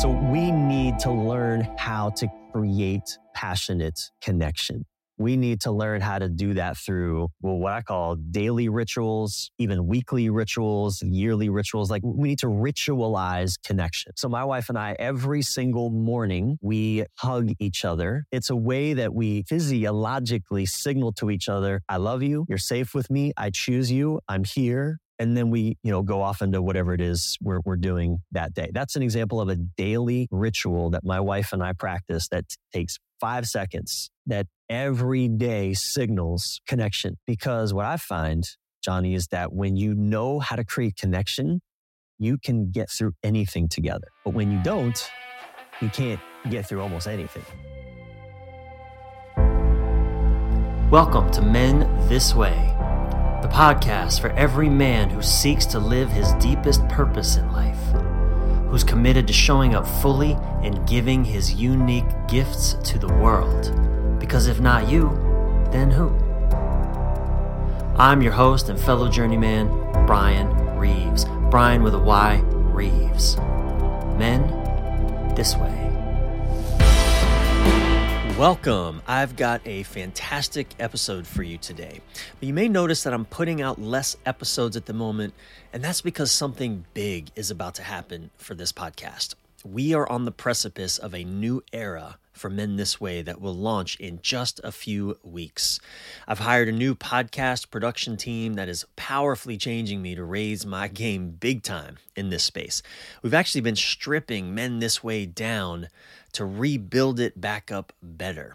So we need to learn how to create passionate connection. We need to learn how to do that through well, what I call daily rituals, even weekly rituals, yearly rituals. Like we need to ritualize connection. So my wife and I, every single morning, we hug each other. It's a way that we physiologically signal to each other, I love you. You're safe with me. I choose you. I'm here and then we you know go off into whatever it is we're, we're doing that day. That's an example of a daily ritual that my wife and i practice that takes five seconds that every day signals connection. Because what i find johnny is that when you know how to create connection you can get through anything together. But when you don't you can't get through almost anything. Welcome to men this way the podcast for every man who seeks to live his deepest purpose in life, who's committed to showing up fully and giving his unique gifts to the world. Because if not you, then who? I'm your host and fellow journeyman, Bryan Reeves. Bryan with a Y, Reeves. Men, this way. Welcome. I've got a fantastic episode for you today. But you may notice that I'm putting out less episodes at the moment, and that's because something big is about to happen for this podcast. We are on the precipice of a new era for Men This Way that will launch in just a few weeks. I've hired a new podcast production team that is powerfully changing me to raise my game big time in this space. We've actually been stripping Men This Way down to rebuild it back up better.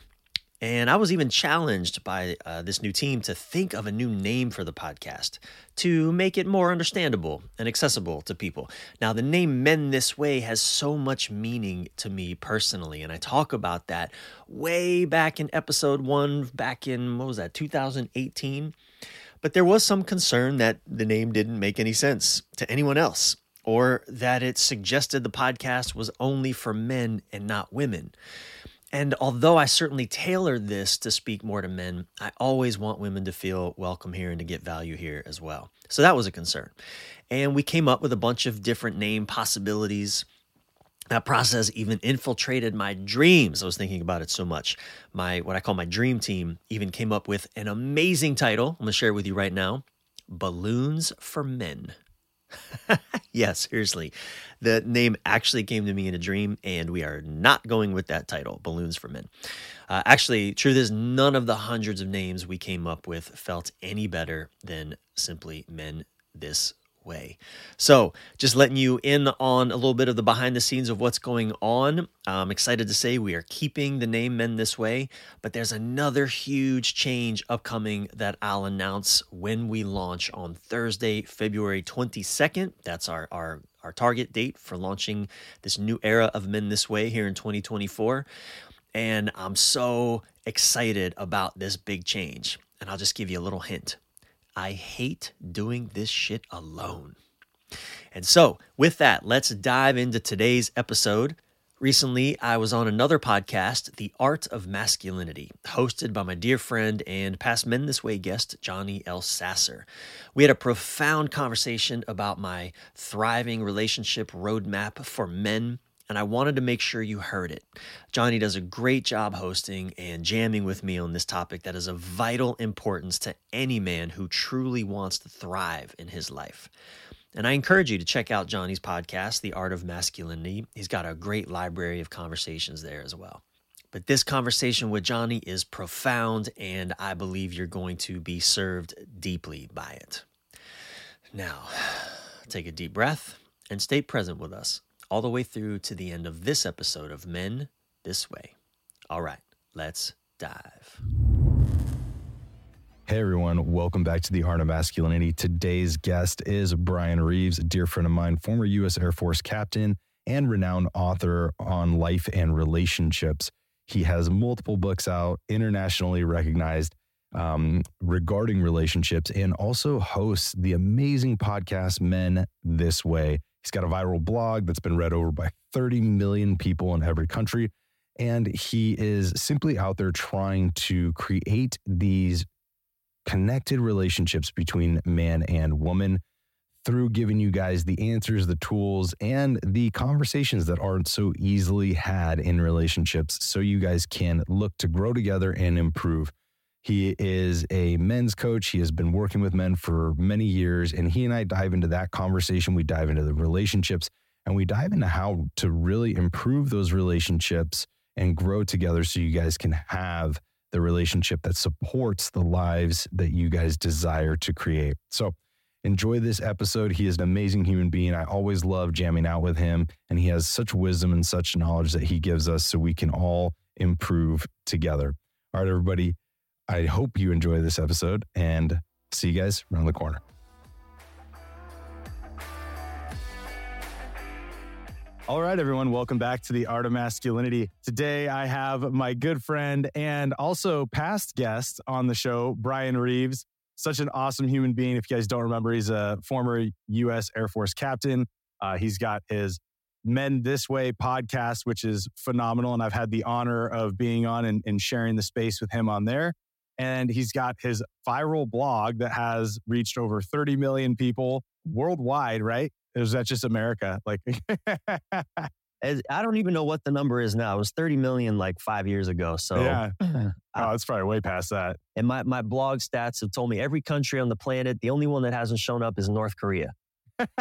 And I was even challenged by uh, this new team to think of a new name for the podcast to make it more understandable and accessible to people. Now, the name Men This Way has so much meaning to me personally, and I talk about that way back in episode one, back in, what was that, 2018? But there was some concern that the name didn't make any sense to anyone else or that it suggested the podcast was only for men and not women. And although I certainly tailored this to speak more to men, I always want women to feel welcome here and to get value here as well. So that was a concern. And we came up with a bunch of different name possibilities. That process even infiltrated my dreams. I was thinking about it so much. My what I call my dream team even came up with an amazing title. I'm going to share it with you right now. Balloons for Men. yeah, seriously. The name actually came to me in a dream, and we are not going with that title, Balloons for Men. Uh, actually, truth is, none of the hundreds of names we came up with felt any better than simply Men This way. So, just letting you in on a little bit of the behind the scenes of what's going on. I'm excited to say we are keeping the name Men This Way, but there's another huge change upcoming that I'll announce when we launch on Thursday, February 22nd. That's our, our our target date for launching this new era of Men This Way here in 2024. And I'm so excited about this big change. And I'll just give you a little hint. I hate doing this shit alone. And so, with that, let's dive into today's episode. Recently, I was on another podcast, The Art of Masculinity, hosted by my dear friend and past Men This Way guest, Johnny L. Sasser. We had a profound conversation about my thriving relationship roadmap for men and I wanted to make sure you heard it. Johnny does a great job hosting and jamming with me on this topic that is of vital importance to any man who truly wants to thrive in his life. And I encourage you to check out Johnny's podcast, The Art of Masculinity. He's got a great library of conversations there as well. But this conversation with Johnny is profound, and I believe you're going to be served deeply by it. Now, take a deep breath and stay present with us all the way through to the end of this episode of Men This Way. All right, let's dive. Hey everyone, welcome back to the Art of Masculinity. Today's guest is Bryan Reeves, a dear friend of mine, former U.S. Air Force captain and renowned author on life and relationships. He has multiple books out, internationally recognized um, regarding relationships, and also hosts the amazing podcast Men This Way. He's got a viral blog that's been read over by 30 million people in every country. And he is simply out there trying to create these connected relationships between man and woman through giving you guys the answers, the tools, and the conversations that aren't so easily had in relationships so you guys can look to grow together and improve. He is a men's coach. He has been working with men for many years, and he and I dive into that conversation. We dive into the relationships and we dive into how to really improve those relationships and grow together so you guys can have the relationship that supports the lives that you guys desire to create. So, enjoy this episode. He is an amazing human being. I always love jamming out with him, and he has such wisdom and such knowledge that he gives us so we can all improve together. All right, everybody. I hope you enjoy this episode and see you guys around the corner. All right, everyone, welcome back to the Art of Masculinity. Today, I have my good friend and also past guest on the show, Bryan Reeves. Such an awesome human being. If you guys don't remember, he's a former U.S. Air Force captain. Uh, he's got his Men This Way podcast, which is phenomenal. And I've had the honor of being on and, and sharing the space with him on there and he's got his viral blog that has reached over 30 million people worldwide, right? Is that just America? Like, I don't even know what the number is now. It was 30 million like five years ago. So, yeah. Oh, it's probably way past that. And my, my blog stats have told me every country on the planet, the only one that hasn't shown up is North Korea.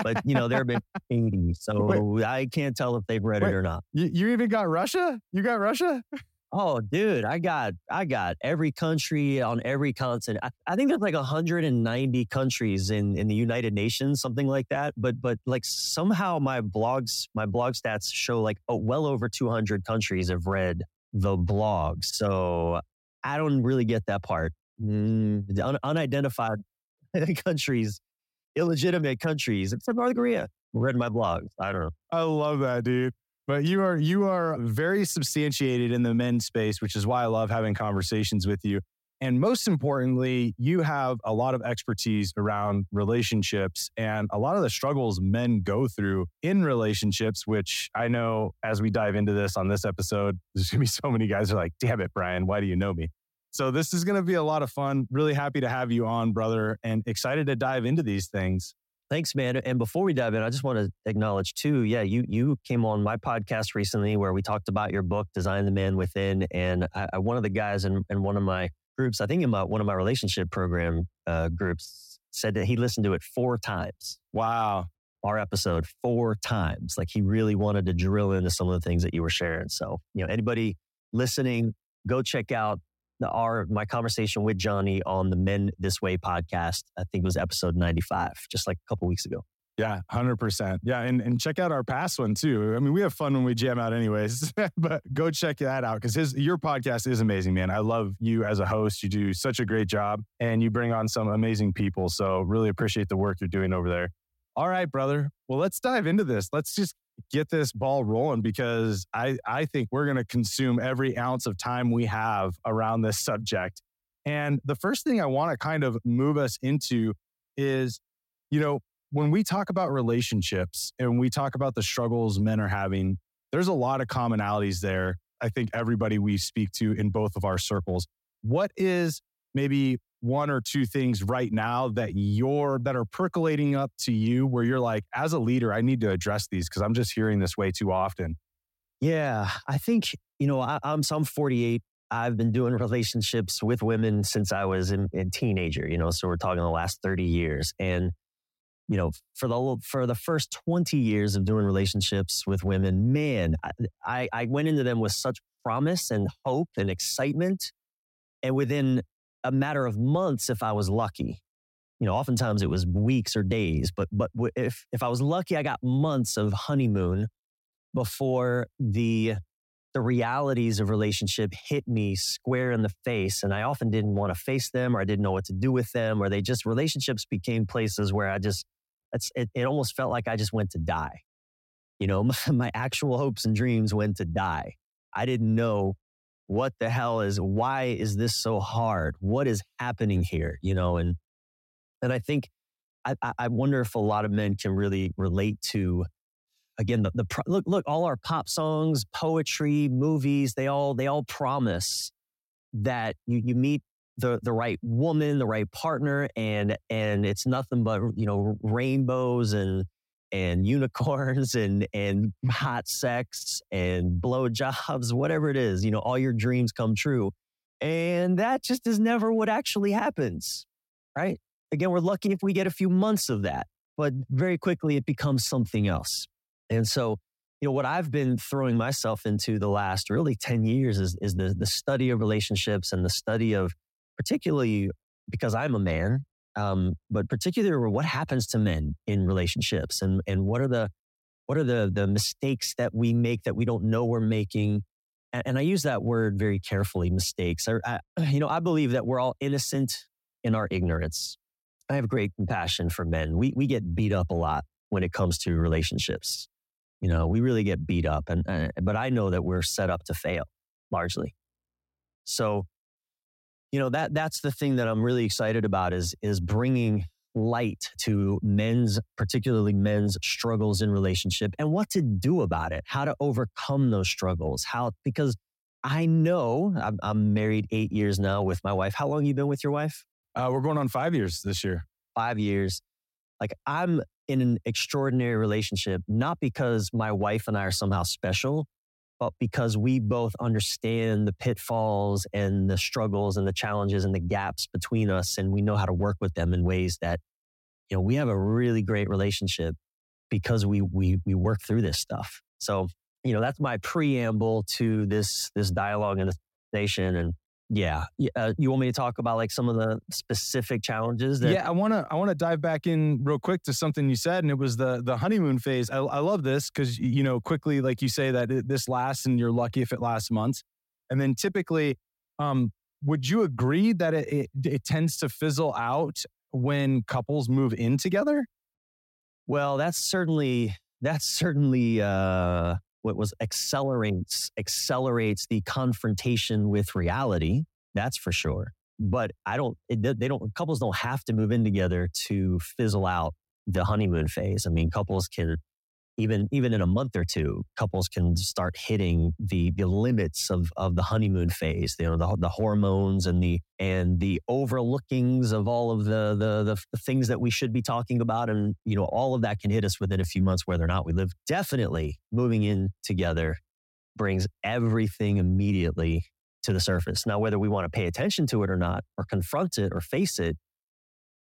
but, you know, there have been 80. So Wait. I can't tell if they've read Wait, it or not. You, you even got Russia? You got Russia? Oh, dude, I got I got every country on every continent. I, I, think there's like 190 countries in in the United Nations, something like that. But but like somehow my blogs my blog stats show like oh, well over 200 countries have read the blog. So I don't really get that part. Mm, un, unidentified countries, illegitimate countries, except North Korea, read my blogs. I don't know. I love that, dude. But you are you are very substantiated in the men's space, which is why I love having conversations with you. And most importantly, you have a lot of expertise around relationships and a lot of the struggles men go through in relationships, which I know as we dive into this on this episode, there's gonna be so many guys are like, damn it, Bryan, why do you know me? So this is gonna be a lot of fun. Really happy to have you on, brother, and excited to dive into these things. Thanks, man. And before we dive in, I just want to acknowledge too. Yeah, you you came on my podcast recently where we talked about your book, Design the Man Within, and I, I, one of the guys in, in one of my groups, I think in my one of my relationship program uh, groups, said that he listened to it four times. Wow, our episode four times. Like he really wanted to drill into some of the things that you were sharing. So you know, anybody listening, go check out our my conversation with Johnny on the Men This Way podcast. I think it was episode 95, just like a couple weeks ago. Yeah, 100%. Yeah, and, and check out our past one too. I mean, we have fun when we jam out anyways, but go check that out because his your podcast is amazing, man. I love you as a host. You do such a great job and you bring on some amazing people. So really appreciate the work you're doing over there. All right, brother. Well, let's dive into this. Let's just get this ball rolling because I, I think we're going to consume every ounce of time we have around this subject. And the first thing I want to kind of move us into is, you know, when we talk about relationships and we talk about the struggles men are having, there's a lot of commonalities there. I think everybody we speak to in both of our circles. What is maybe one or two things right now that you're that are percolating up to you where you're like as a leader i need to address these because i'm just hearing this way too often. Yeah i think you know I, am i'm 48 i've been doing relationships with women since i was a teenager you know so we're talking the last 30 years. And you know for the for the first 20 years of doing relationships with women man i i went into them with such promise and hope and excitement. And within a matter of months if I was lucky. You know, oftentimes it was weeks or days, but but if if I was lucky, I got months of honeymoon before the the realities of relationship hit me square in the face and i often didn't want to face them or i didn't know what to do with them or they just relationships became places where i just it, it almost felt like i just went to die you know my, my actual hopes and dreams went to die i didn't know what the hell is why is this so hard? What is happening here you know and and i think i i wonder if a lot of men can really relate to again the, the look look all our pop songs poetry movies they all they all promise that you you meet the the right woman, the right partner, and and it's nothing but you know rainbows and and unicorns and and hot sex and blowjobs, whatever it is, you know, all your dreams come true. And that just is never what actually happens, right? Again, we're lucky if we get a few months of that, but very quickly it becomes something else. And so, you know, what I've been throwing myself into the last really 10 years is, is the, the study of relationships and the study of particularly because I'm a man, um, but particularly what happens to men in relationships and, and what are the, what are the, the mistakes that we make that we don't know we're making? And, and I use that word very carefully, mistakes. I, I, you know, I believe that we're all innocent in our ignorance. I have great compassion for men. We, we get beat up a lot when it comes to relationships. You know, we really get beat up and, uh, but I know that we're set up to fail largely. So you know that that's the thing that I'm really excited about is is bringing light to men's particularly men's struggles in relationship and what to do about it how to overcome those struggles how because i know i'm, I'm married eight years now with my wife. How long you been with your wife? Uh, we're going on five years this year. Five years. Like i'm in an extraordinary relationship not because my wife and i are somehow special but because we both understand the pitfalls and the struggles and the challenges and the gaps between us and we know how to work with them in ways that you know we have a really great relationship because we we we work through this stuff. So you know that's my preamble to this this dialogue and this station and yeah. Uh, you want me to talk about like some of the specific challenges? That- yeah, I want to I want to dive back in real quick to something you said, and it was the the honeymoon phase. I, I love this because you know quickly, like you say, that it, this lasts, and you're lucky if it lasts months. And then typically, um, would you agree that it, it, it tends to fizzle out when couples move in together? Well, that's certainly that's certainly uh, what was accelerates accelerates the confrontation with reality. That's for sure. But I don't. It, they don't. Couples don't have to move in together to fizzle out the honeymoon phase. I mean, couples can even even in a month or two, couples can start hitting the the limits of of the honeymoon phase. You know, the the hormones and the and the overlookings of all of the, the the things that we should be talking about, and you know, all of that can hit us within a few months, whether or not we live. Definitely, moving in together brings everything immediately to the surface. Now, whether we want to pay attention to it or not, or confront it or face it,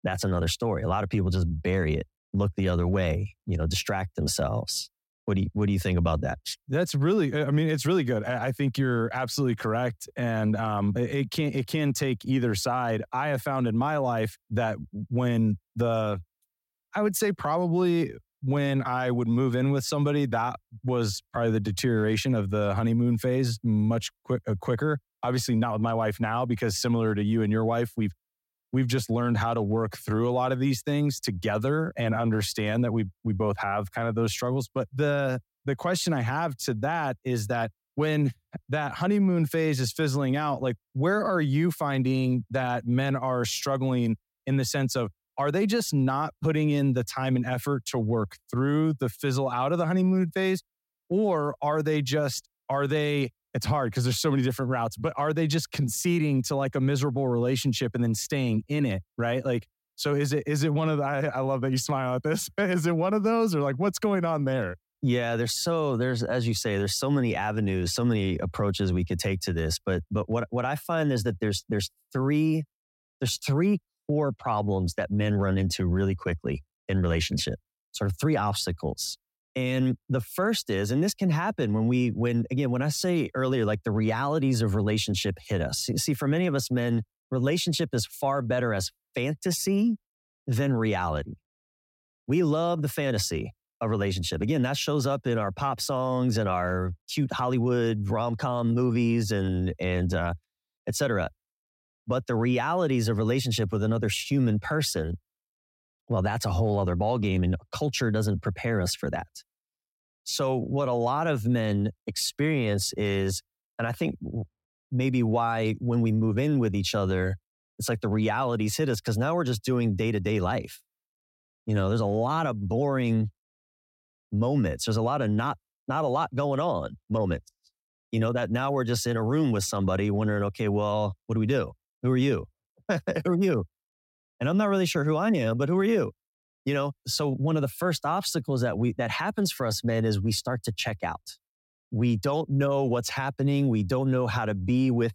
that's another story. A lot of people just bury it look the other way, you know, distract themselves. What do you, what do you think about that? That's really, I mean, it's really good. I think you're absolutely correct. And um, it can, it can take either side. I have found in my life that when the, I would say probably when I would move in with somebody, that was probably the deterioration of the honeymoon phase much quick, uh, quicker. Obviously, not with my wife now, because similar to you and your wife, we've we've just learned how to work through a lot of these things together and understand that we we both have kind of those struggles. But the the question i have to that is that when that honeymoon phase is fizzling out like where are you finding that men are struggling in the sense of are they just not putting in the time and effort to work through the fizzle out of the honeymoon phase? Or are they just are they it's hard because there's so many different routes, but are they just conceding to like a miserable relationship and then staying in it? Right. Like, so is it, is it one of the, I, I love that you smile at this. is it one of those or like what's going on there? Yeah, there's so there's as you say, there's so many avenues, so many approaches we could take to this. But but what what I find is that there's there's three there's three core problems that men run into really quickly in relationship. Sort of three obstacles. And the first is, and this can happen when we, when again, when I say earlier, like the realities of relationship hit us. You see, for many of us men, relationship is far better as fantasy than reality. We love the fantasy of relationship. Again, that shows up in our pop songs and our cute Hollywood rom com movies and, and, uh, etc. But the realities of relationship with another human person well, that's a whole other ballgame, and culture doesn't prepare us for that. So, what a lot of men experience is, and I think maybe why when we move in with each other, it's like the realities hit us because now we're just doing day to day life. You know, there's a lot of boring moments. There's a lot of not not a lot going on moments. You know that now we're just in a room with somebody wondering, okay, well, what do we do? Who are you? who are you? And I'm not really sure who I am, but who are you? You know, so one of the first obstacles that we, that happens for us men is we start to check out. We don't know what's happening. We don't know how to be with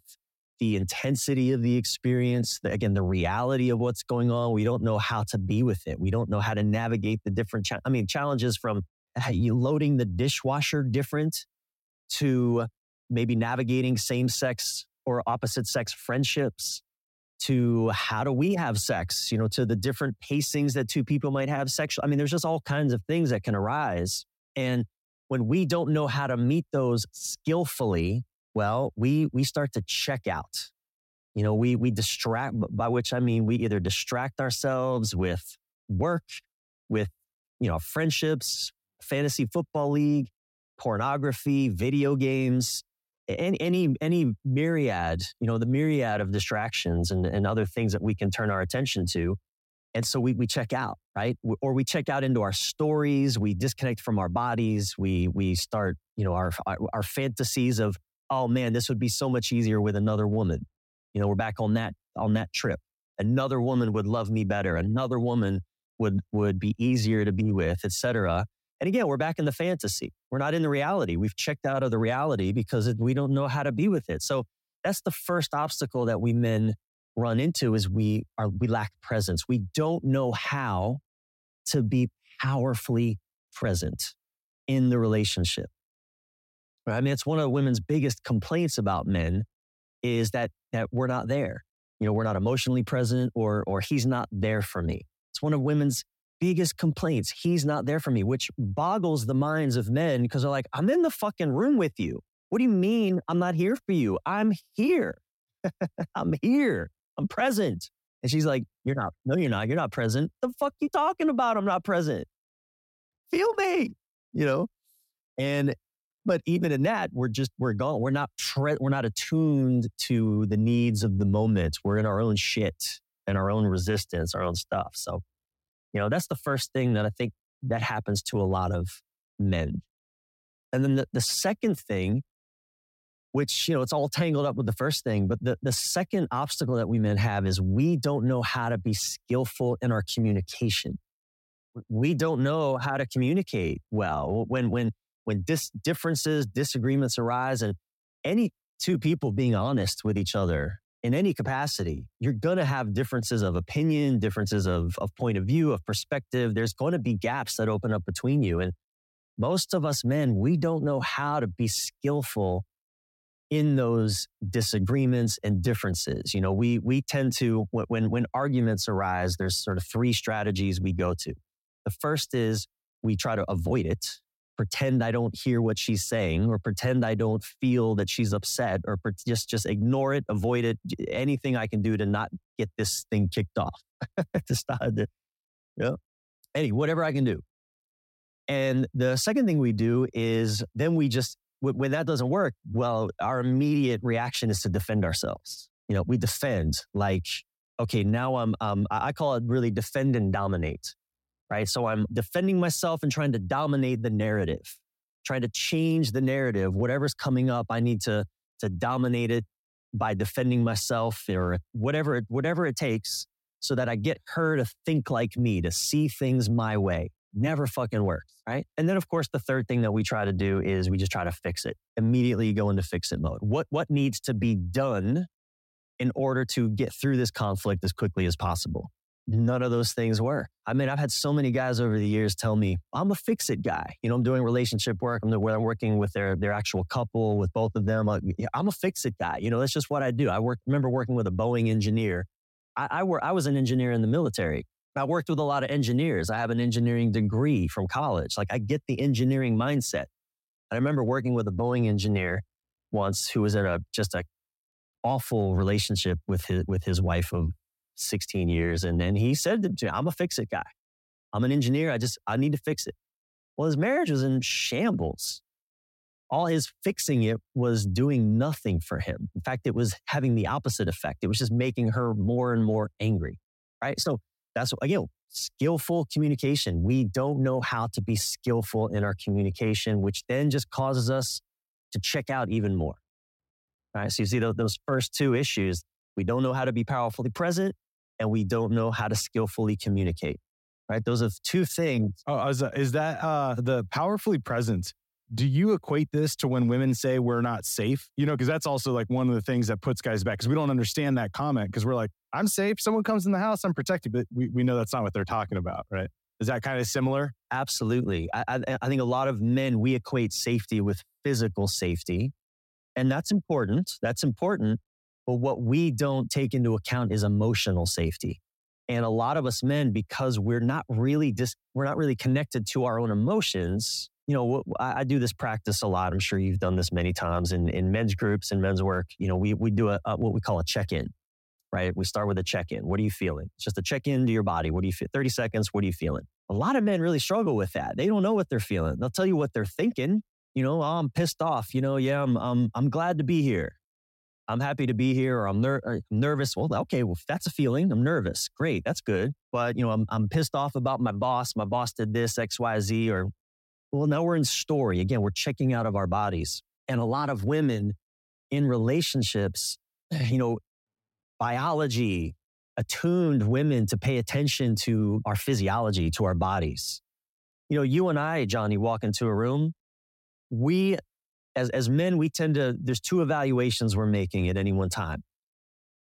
the intensity of the experience. The, again, the reality of what's going on. We don't know how to be with it. We don't know how to navigate the different, cha- I mean, challenges from uh, you loading the dishwasher different to maybe navigating same sex or opposite sex friendships to how do we have sex, you know, to the different pacings that two people might have sexual. I mean, there's just all kinds of things that can arise. And when we don't know how to meet those skillfully, well, we, we start to check out. You know, we, we distract, by which I mean we either distract ourselves with work, with, you know, friendships, fantasy football league, pornography, video games, any, any, any myriad, you know, the myriad of distractions and, and other things that we can turn our attention to. And so we, we check out, right? Or we check out into our stories. We disconnect from our bodies. We, we start, you know, our, our, our fantasies of, oh man, this would be so much easier with another woman. You know, we're back on that, on that trip. Another woman would love me better. Another woman would, would be easier to be with, etc. And again, we're back in the fantasy. We're not in the reality. We've checked out of the reality because we don't know how to be with it. So that's the first obstacle that we men run into is we are, we lack presence. We don't know how to be powerfully present in the relationship. I mean, it's one of women's biggest complaints about men is that, that we're not there. You know, we're not emotionally present or, or he's not there for me. It's one of women's biggest complaints. He's not there for me, which boggles the minds of men because they're like, I'm in the fucking room with you. What do you mean I'm not here for you? I'm here. I'm here. I'm present. And she's like, You're not. No, you're not. You're not present. The fuck you talking about? I'm not present. Feel me, you know? And, but even in that, we're just, we're gone. We're not, tre- we're not attuned to the needs of the moment. We're in our own shit and our own resistance, our own stuff. So, you know, that's the first thing that I think that happens to a lot of men. And then the, the second thing, which, you know, it's all tangled up with the first thing, but the, the second obstacle that we men have is we don't know how to be skillful in our communication. We don't know how to communicate well when, when, when dis- differences, disagreements arise and any two people being honest with each other in any capacity, you're going to have differences of opinion, differences of, of point of view, of perspective. There's going to be gaps that open up between you. And most of us men, we don't know how to be skillful in those disagreements and differences. You know, we, we tend to, when, when arguments arise, there's sort of three strategies we go to. The first is we try to avoid it pretend I don't hear what she's saying or pretend I don't feel that she's upset or just, just ignore it, avoid it, anything I can do to not get this thing kicked off. to start the, yeah. Any, whatever I can do. And the second thing we do is then we just, when that doesn't work, well, our immediate reaction is to defend ourselves. You know, we defend like, okay, now I'm, um, I call it really defend and dominate right? So I'm defending myself and trying to dominate the narrative, trying to change the narrative. Whatever's coming up, I need to, to dominate it by defending myself or whatever, whatever it takes so that I get her to think like me, to see things my way. Never fucking works, right? And then of course, the third thing that we try to do is we just try to fix it. Immediately go into fix it mode. What, what needs to be done in order to get through this conflict as quickly as possible? None of those things work. I mean, I've had so many guys over the years tell me, I'm a fix it guy. You know, I'm doing relationship work. I'm, where I'm working with their, their actual couple, with both of them. I'm a fix it guy. You know, that's just what I do. I work, remember working with a Boeing engineer. I, I, work, I was an engineer in the military. I worked with a lot of engineers. I have an engineering degree from college. Like I get the engineering mindset. I remember working with a Boeing engineer once who was in a just a awful relationship with his with his wife of 16 years. And then he said to me, I'm a fix it guy. I'm an engineer. I just, I need to fix it. Well, his marriage was in shambles. All his fixing it was doing nothing for him. In fact, it was having the opposite effect. It was just making her more and more angry. Right. So that's, again, skillful communication. We don't know how to be skillful in our communication, which then just causes us to check out even more. All right. So you see those, those first two issues, We don't know how to be powerfully present and we don't know how to skillfully communicate. Right? Those are two things. Oh, is, is that uh, the powerfully present? Do you equate this to when women say we're not safe? You know, because that's also like one of the things that puts guys back because we don't understand that comment because we're like, I'm safe. Someone comes in the house, I'm protected. But we, we know that's not what they're talking about, right? Is that kind of similar? Absolutely. I, I, I think a lot of men, we equate safety with physical safety. And that's important. That's important. But what we don't take into account is emotional safety. And a lot of us men, because we're not really dis- we're not really connected to our own emotions. You know, I, I do this practice a lot. I'm sure you've done this many times in, in men's groups and men's work. You know, we, we do a, a what we call a check in, right? We start with a check in. What are you feeling? It's just a check in to your body. What do you feel? 30 seconds. What are you feeling? A lot of men really struggle with that. They don't know what they're feeling. They'll tell you what they're thinking. You know, oh, I'm pissed off. You know, yeah, I'm, I'm, I'm glad to be here. I'm happy to be here or I'm, ner- or I'm nervous. Well, okay, well, that's a feeling. I'm nervous. Great. That's good. But, you know, I'm, I'm pissed off about my boss. My boss did this, X, Y, Z, or, well, now we're in story. Again, we're checking out of our bodies. And a lot of women in relationships, you know, biology attuned women to pay attention to our physiology, to our bodies. You know, you and I, Johnny, walk into a room. We as, as men, we tend to, there's two evaluations we're making at any one time,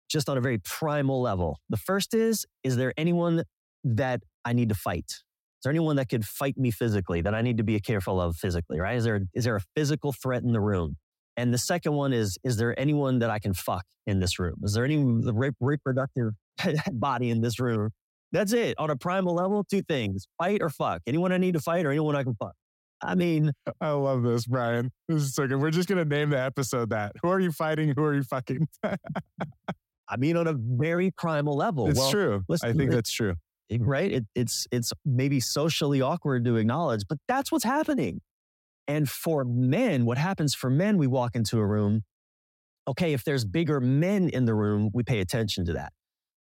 just on a very primal level. The first is, is there anyone that I need to fight? Is there anyone that could fight me physically that I need to be careful of physically, right? Is there, is there a physical threat in the room? And the second one is, is there anyone that I can fuck in this room? Is there any reproductive body in this room? That's it. On a primal level, two things fight or fuck. Anyone I need to fight or anyone I can fuck. I mean, I love this, Bryan. This is so good. We're just going to name the episode that. Who are you fighting? Who are you fucking? I mean, on a very primal level. It's well, true. I think that's true. Right? It, it's it's maybe socially awkward to acknowledge, but that's what's happening. And for men, what happens for men? We walk into a room. Okay, if there's bigger men in the room, we pay attention to that.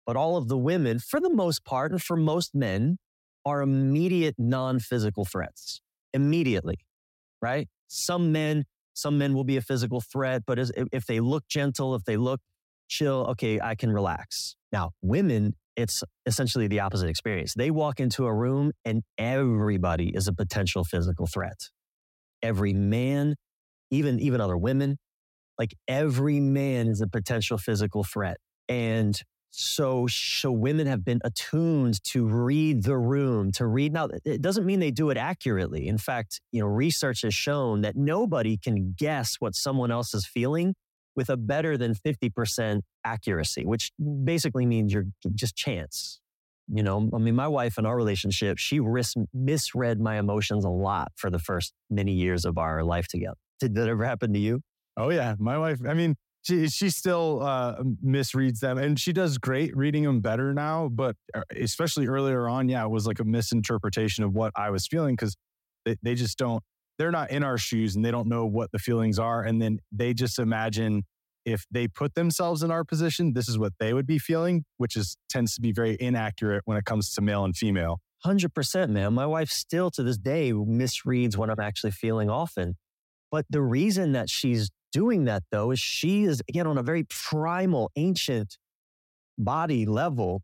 But all of the women, for the most part, and for most men, are immediate non-physical threats immediately, right? Some men, some men will be a physical threat, but if they look gentle, if they look chill, okay, I can relax. Now, women, it's essentially the opposite experience. They walk into a room and everybody is a potential physical threat. Every man, even, even other women, like every man is a potential physical threat. And so, so women have been attuned to read the room, to read. Now, it doesn't mean they do it accurately. In fact, you know, research has shown that nobody can guess what someone else is feeling with a better than 50% accuracy, which basically means you're just chance. You know, I mean, my wife in our relationship, she risk, misread my emotions a lot for the first many years of our life together. Did that ever happen to you? Oh, yeah. My wife, I mean, she she still uh, misreads them, and she does great reading them better now. But uh, especially earlier on, yeah, it was like a misinterpretation of what I was feeling because they, they just don't. They're not in our shoes, and they don't know what the feelings are, and then they just imagine if they put themselves in our position, this is what they would be feeling, which is tends to be very inaccurate when it comes to male and female. Hundred percent, man. My wife still to this day misreads what I'm actually feeling often. But the reason that she's doing that though is she is again on a very primal, ancient body level.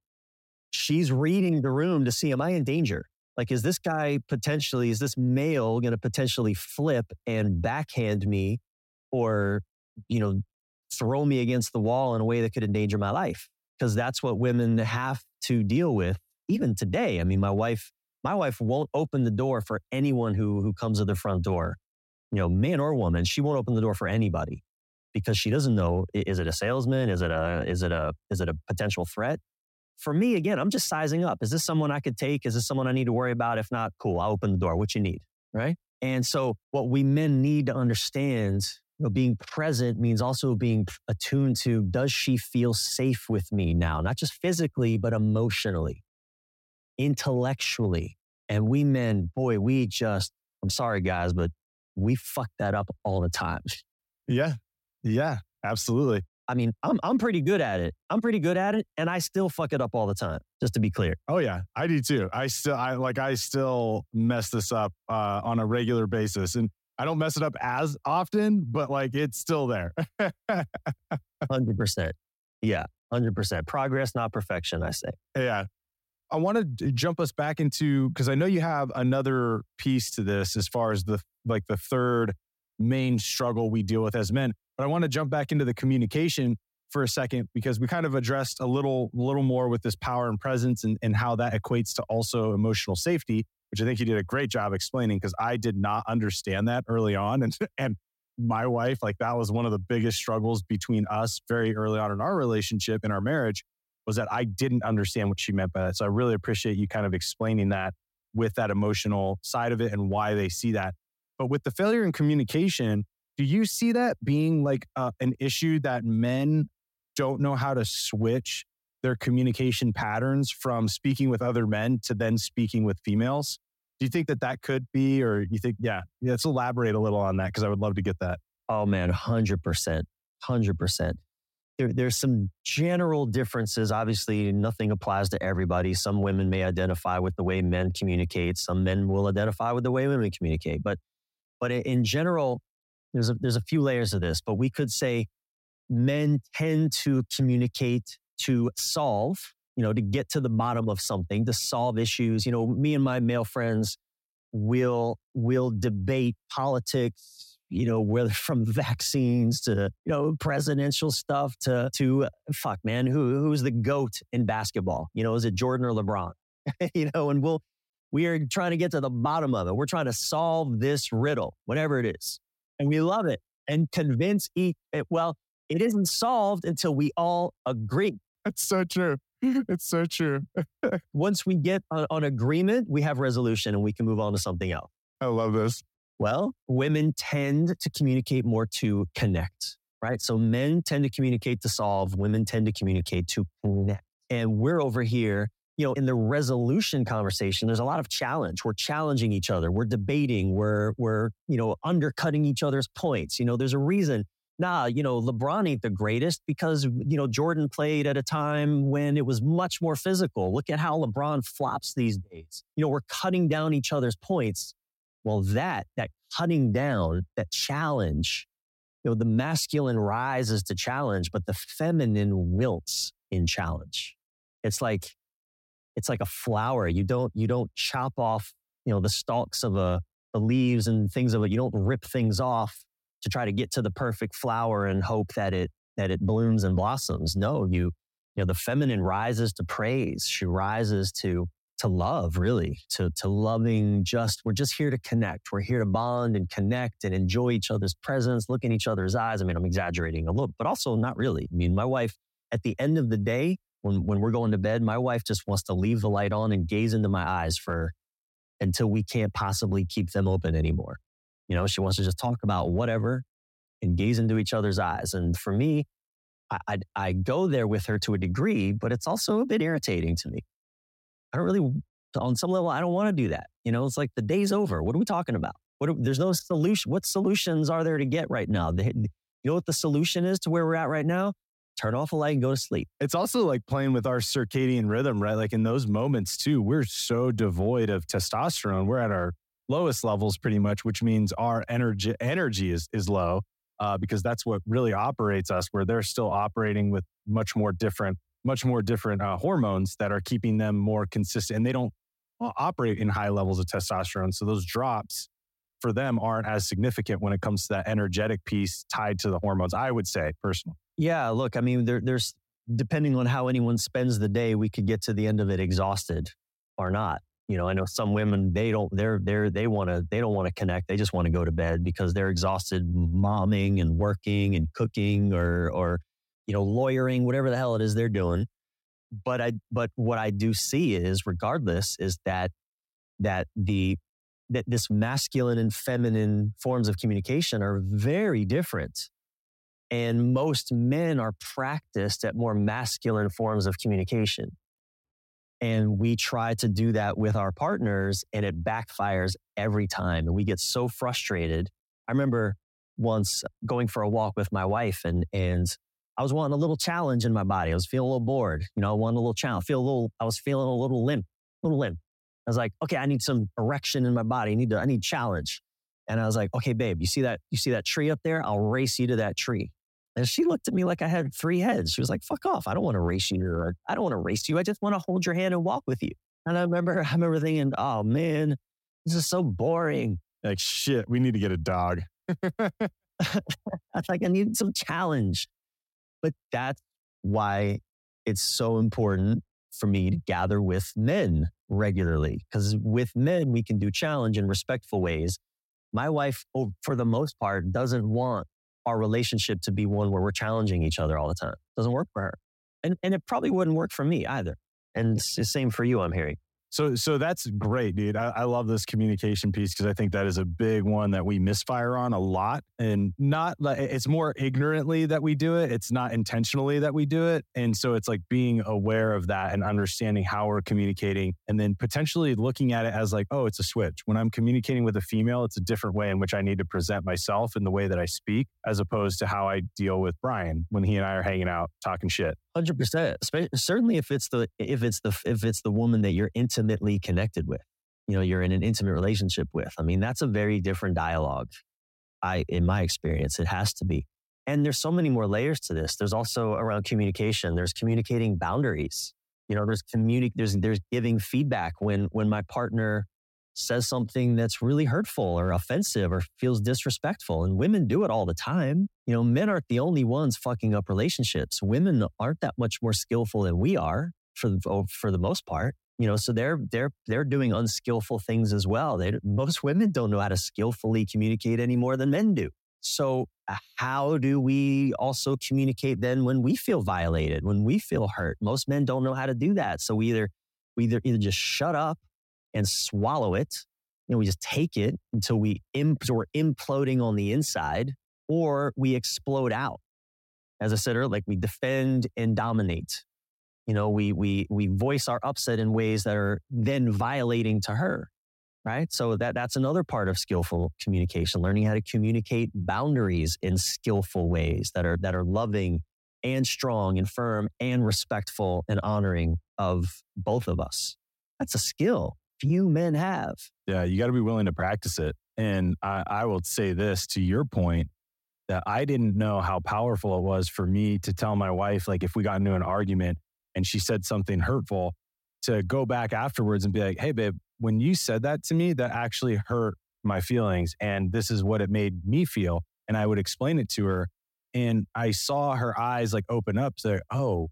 She's reading the room to see, am I in danger? Like, is this guy potentially, is this male going to potentially flip and backhand me or, you know, throw me against the wall in a way that could endanger my life? Because that's what women have to deal with even today. I mean, my wife, my wife won't open the door for anyone who, who comes to the front door you know, man or woman, she won't open the door for anybody because she doesn't know is it a salesman? Is it a is it a is it a potential threat? For me, again, I'm just sizing up. Is this someone I could take? Is this someone I need to worry about? If not, cool, I'll open the door. What you need, right? And so, what we men need to understand, you know, being present means also being attuned to: Does she feel safe with me now? Not just physically, but emotionally, intellectually. And we men, boy, we just. I'm sorry, guys, but we fuck that up all the time. Yeah. Yeah, absolutely. I mean, I'm I'm pretty good at it. I'm pretty good at it, and I still fuck it up all the time. Just to be clear. Oh yeah, I do too. I still I like I still mess this up uh, on a regular basis, and I don't mess it up as often, but like it's still there. Hundred percent. Yeah, 100%. Progress, not perfection, I say. Yeah. I want to jump us back into because I know you have another piece to this as far as the like the third main struggle we deal with as men. But I want to jump back into the communication for a second because we kind of addressed a little little more with this power and presence and, and how that equates to also emotional safety, which I think you did a great job explaining because I did not understand that early on. And and my wife, like that was one of the biggest struggles between us very early on in our relationship in our marriage was that I didn't understand what she meant by that. So I really appreciate you kind of explaining that with that emotional side of it and why they see that. But with the failure in communication, do you see that being like uh, an issue that men don't know how to switch their communication patterns from speaking with other men to then speaking with females? Do you think that that could be, or you think, yeah, let's elaborate a little on that because I would love to get that. Oh man, 100%. 100% there, there's some general differences. Obviously, nothing applies to everybody. Some women may identify with the way men communicate. Some men will identify with the way women communicate. But, but in general, there's a, there's a few layers of this. But we could say men tend to communicate to solve, you know, to get to the bottom of something, to solve issues. You know, me and my male friends will will debate politics, you know, whether from vaccines to, you know, presidential stuff to, to uh, fuck, man, who, who's the GOAT in basketball? You know, is it Jordan or LeBron? you know, and we'll, we are trying to get to the bottom of it. We're trying to solve this riddle, whatever it is. And we love it and convince each, well, it isn't solved until we all agree. That's so true. It's so true. Once we get on, on agreement, we have resolution and we can move on to something else. I love this. Well, women tend to communicate more to connect, right? So men tend to communicate to solve, women tend to communicate to connect. And we're over here, you know, in the resolution conversation, there's a lot of challenge. We're challenging each other. We're debating. We're, we're, you know, undercutting each other's points. You know, there's a reason nah, you know, LeBron ain't the greatest because, you know, Jordan played at a time when it was much more physical. Look at how LeBron flops these days. You know, we're cutting down each other's points well, that, that cutting down, that challenge, you know, the masculine rises to challenge, but the feminine wilts in challenge. It's like, it's like a flower. You don't, you don't chop off, you know, the stalks of a, the leaves and things of it. You don't rip things off to try to get to the perfect flower and hope that it, that it blooms and blossoms. No, you, you know, the feminine rises to praise. She rises to to love, really, to, to loving just, we're just here to connect. We're here to bond and connect and enjoy each other's presence, look in each other's eyes. I mean, I'm exaggerating a little, but also not really. I mean, my wife, at the end of the day, when, when we're going to bed, my wife just wants to leave the light on and gaze into my eyes for until we can't possibly keep them open anymore. You know, she wants to just talk about whatever and gaze into each other's eyes. And for me, I, I, I go there with her to a degree, but it's also a bit irritating to me. I don't really, on some level, I don't want to do that. You know, it's like the day's over. What are we talking about? What are, there's no solution. What solutions are there to get right now? you know what the solution is to where we're at right now? Turn off a light and go to sleep. It's also like playing with our circadian rhythm, right? Like in those moments too, we're so devoid of testosterone. We're at our lowest levels pretty much, which means our energy energy is is low. Uh, because that's what really operates us, where they're still operating with much more different much more different uh, hormones that are keeping them more consistent and they don't well, operate in high levels of testosterone. So those drops for them aren't as significant when it comes to that energetic piece tied to the hormones, I would say personally. Yeah, look, I mean, there, there's depending on how anyone spends the day, we could get to the end of it exhausted or not. You know, I know some women they don't they're they're they want to they don't want to connect. They just want to go to bed because they're exhausted momming and working and cooking or or you know, lawyering, whatever the hell it is they're doing. But I, but what I do see is, regardless, is that that the that this masculine and feminine forms of communication are very different. And most men are practiced at more masculine forms of communication. And we try to do that with our partners and it backfires every time. And we get so frustrated. I remember once going for a walk with my wife and, and I was wanting a little challenge in my body. I was feeling a little bored. You know, I wanted a little challenge. Feel a little. I was feeling a little limp, a little limp. I was like, okay, I need some erection in my body. I need to. I need challenge. And I was like, okay, babe, you see that? You see that tree up there? I'll race you to that tree. And she looked at me like I had three heads. She was like, fuck off. I don't want to race you. Or I don't want to race you. I just want to hold your hand and walk with you. And I remember, I remember thinking, oh man, this is so boring. Like, shit, we need to get a dog. I was like, I need some challenge. But that's why it's so important for me to gather with men regularly. Because with men, we can do challenge in respectful ways. My wife, oh, for the most part, doesn't want our relationship to be one where we're challenging each other all the time. Doesn't work for her. And, and it probably wouldn't work for me either. And it's the same for you, I'm hearing. So, so that's great, dude. I, I love this communication piece because I think that is a big one that we misfire on a lot, and not like it's more ignorantly that we do it. It's not intentionally that we do it, and so it's like being aware of that and understanding how we're communicating, and then potentially looking at it as like, oh, it's a switch. When I'm communicating with a female, it's a different way in which I need to present myself in the way that I speak, as opposed to how I deal with Bryan when he and I are hanging out talking shit. Hundred percent. Certainly, if it's the if it's the if it's the woman that you're intimately connected with, you know, you're in an intimate relationship with. I mean, that's a very different dialogue. I, in my experience, it has to be. And there's so many more layers to this. There's also around communication. There's communicating boundaries. You know, there's communi- There's there's giving feedback when when my partner says something that's really hurtful or offensive or feels disrespectful. And women do it all the time. You know, men aren't the only ones fucking up relationships. Women aren't that much more skillful than we are for the, oh, for the most part. You know, so they're they're they're doing unskillful things as well. They most women don't know how to skillfully communicate any more than men do. So uh, how do we also communicate then when we feel violated, when we feel hurt? Most men don't know how to do that. So we either we either either just shut up and swallow it. You know, we just take it until we imp- we're imploding on the inside, or we explode out. As I said earlier, like we defend and dominate. You know, we we we voice our upset in ways that are then violating to her, right? So that that's another part of skillful communication, learning how to communicate boundaries in skillful ways that are that are loving and strong and firm and respectful and honoring of both of us. That's a skill few men have. Yeah, you got to be willing to practice it. And I, I will say this to your point that I didn't know how powerful it was for me to tell my wife, like, if we got into an argument and she said something hurtful, to go back afterwards and be like, hey, babe, when you said that to me, that actually hurt my feelings. And this is what it made me feel. And I would explain it to her. And I saw her eyes like open up. So, oh,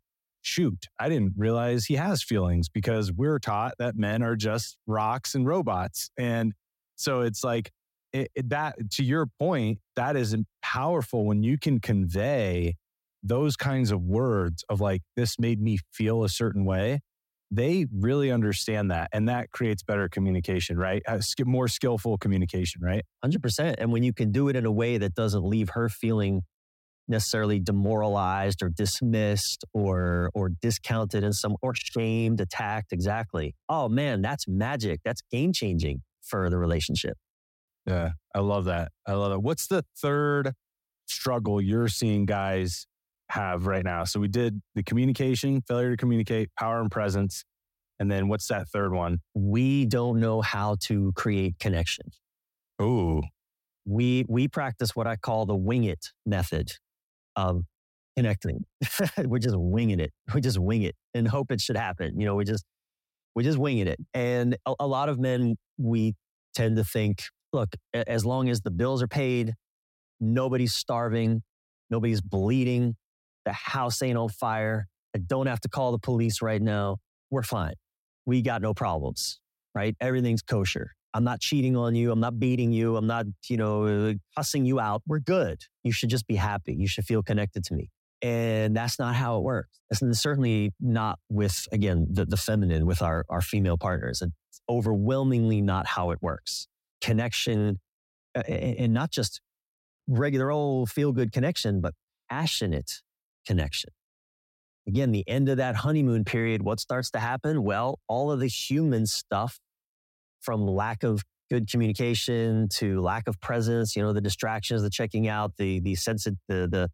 shoot, I didn't realize he has feelings because we're taught that men are just rocks and robots. And so it's like it, it, that, to your point, that is powerful when you can convey those kinds of words of like, this made me feel a certain way. They really understand that. And that creates better communication, right? Uh, more skillful communication, right? 100%. And when you can do it in a way that doesn't leave her feeling necessarily demoralized or dismissed or or discounted in some or shamed, attacked. Exactly. Oh man, that's magic. That's game changing for the relationship. Yeah, I love that. I love that. What's the third struggle you're seeing guys have right now? So we did the communication, failure to communicate, power and presence. And then what's that third one? We don't know how to create connection. Ooh. We we practice what I call the wing it method of connecting. we're just winging it. We just wing it and hope it should happen. You know, we just we just winging it. And a, a lot of men, we tend to think, look, as long as the bills are paid, nobody's starving, nobody's bleeding, the house ain't on fire, I don't have to call the police right now, we're fine. We got no problems, right? Everything's kosher. I'm not cheating on you. I'm not beating you. I'm not, you know, cussing you out. We're good. You should just be happy. You should feel connected to me. And that's not how it works. It's certainly not with, again, the, the feminine, with our, our female partners. It's overwhelmingly not how it works. Connection, and not just regular old feel good connection, but passionate connection. Again, the end of that honeymoon period, what starts to happen? Well, all of the human stuff from lack of good communication to lack of presence, you know, the distractions, the checking out, the the sense the, the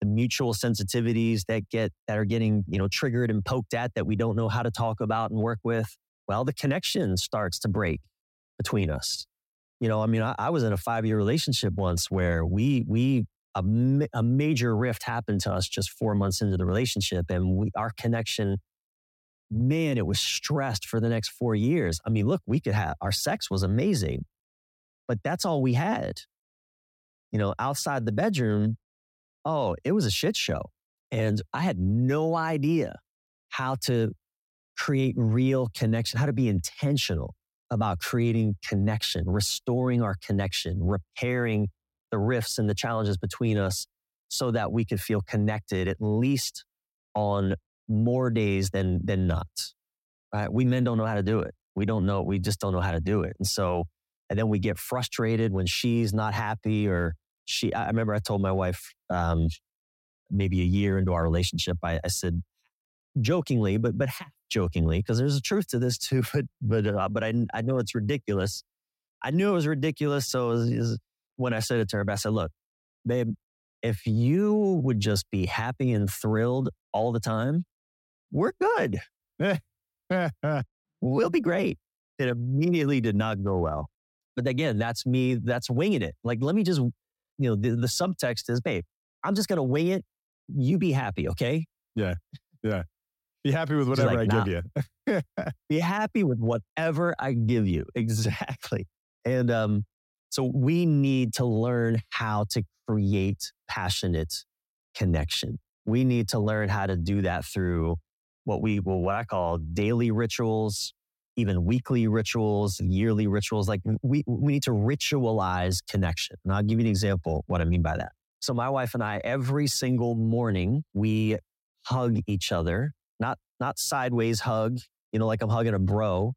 the mutual sensitivities that get that are getting, you know, triggered and poked at that we don't know how to talk about and work with. Well, the connection starts to break between us. You know, I mean, I, I was in a five year relationship once where we we a, a major rift happened to us just four months into the relationship, and we, our connection, man, it was stressed for the next four years. I mean, look, we could have our sex was amazing, but that's all we had. You know, outside the bedroom, oh, it was a shit show. And I had no idea how to create real connection, how to be intentional about creating connection, restoring our connection, repairing the rifts and the challenges between us so that we could feel connected at least on more days than than not. Right? We men don't know how to do it. We don't know. We just don't know how to do it. And so, and then we get frustrated when she's not happy or she. I remember I told my wife um, maybe a year into our relationship, I, I said jokingly, but but half jokingly, because there's a truth to this too. But but uh, but I I know it's ridiculous. I knew it was ridiculous, so it was, it was, when I said it to her, I said, "Look, babe, if you would just be happy and thrilled all the time, we're good. we'll be great." It immediately did not go well. But again, that's me. That's winging it. Like, let me just, you know, the, the subtext is, babe, I'm just going to wing it. You be happy, okay? Yeah. Yeah. Be happy with whatever like, I nah. give you. be happy with whatever I give you. Exactly. And um, so we need to learn how to create passionate connection. We need to learn how to do that through what we, well, what I call daily rituals, even weekly rituals, yearly rituals. Like we, we need to ritualize connection. And I'll give you an example what I mean by that. So my wife and I, every single morning, we hug each other, not, not sideways hug, you know, like I'm hugging a bro,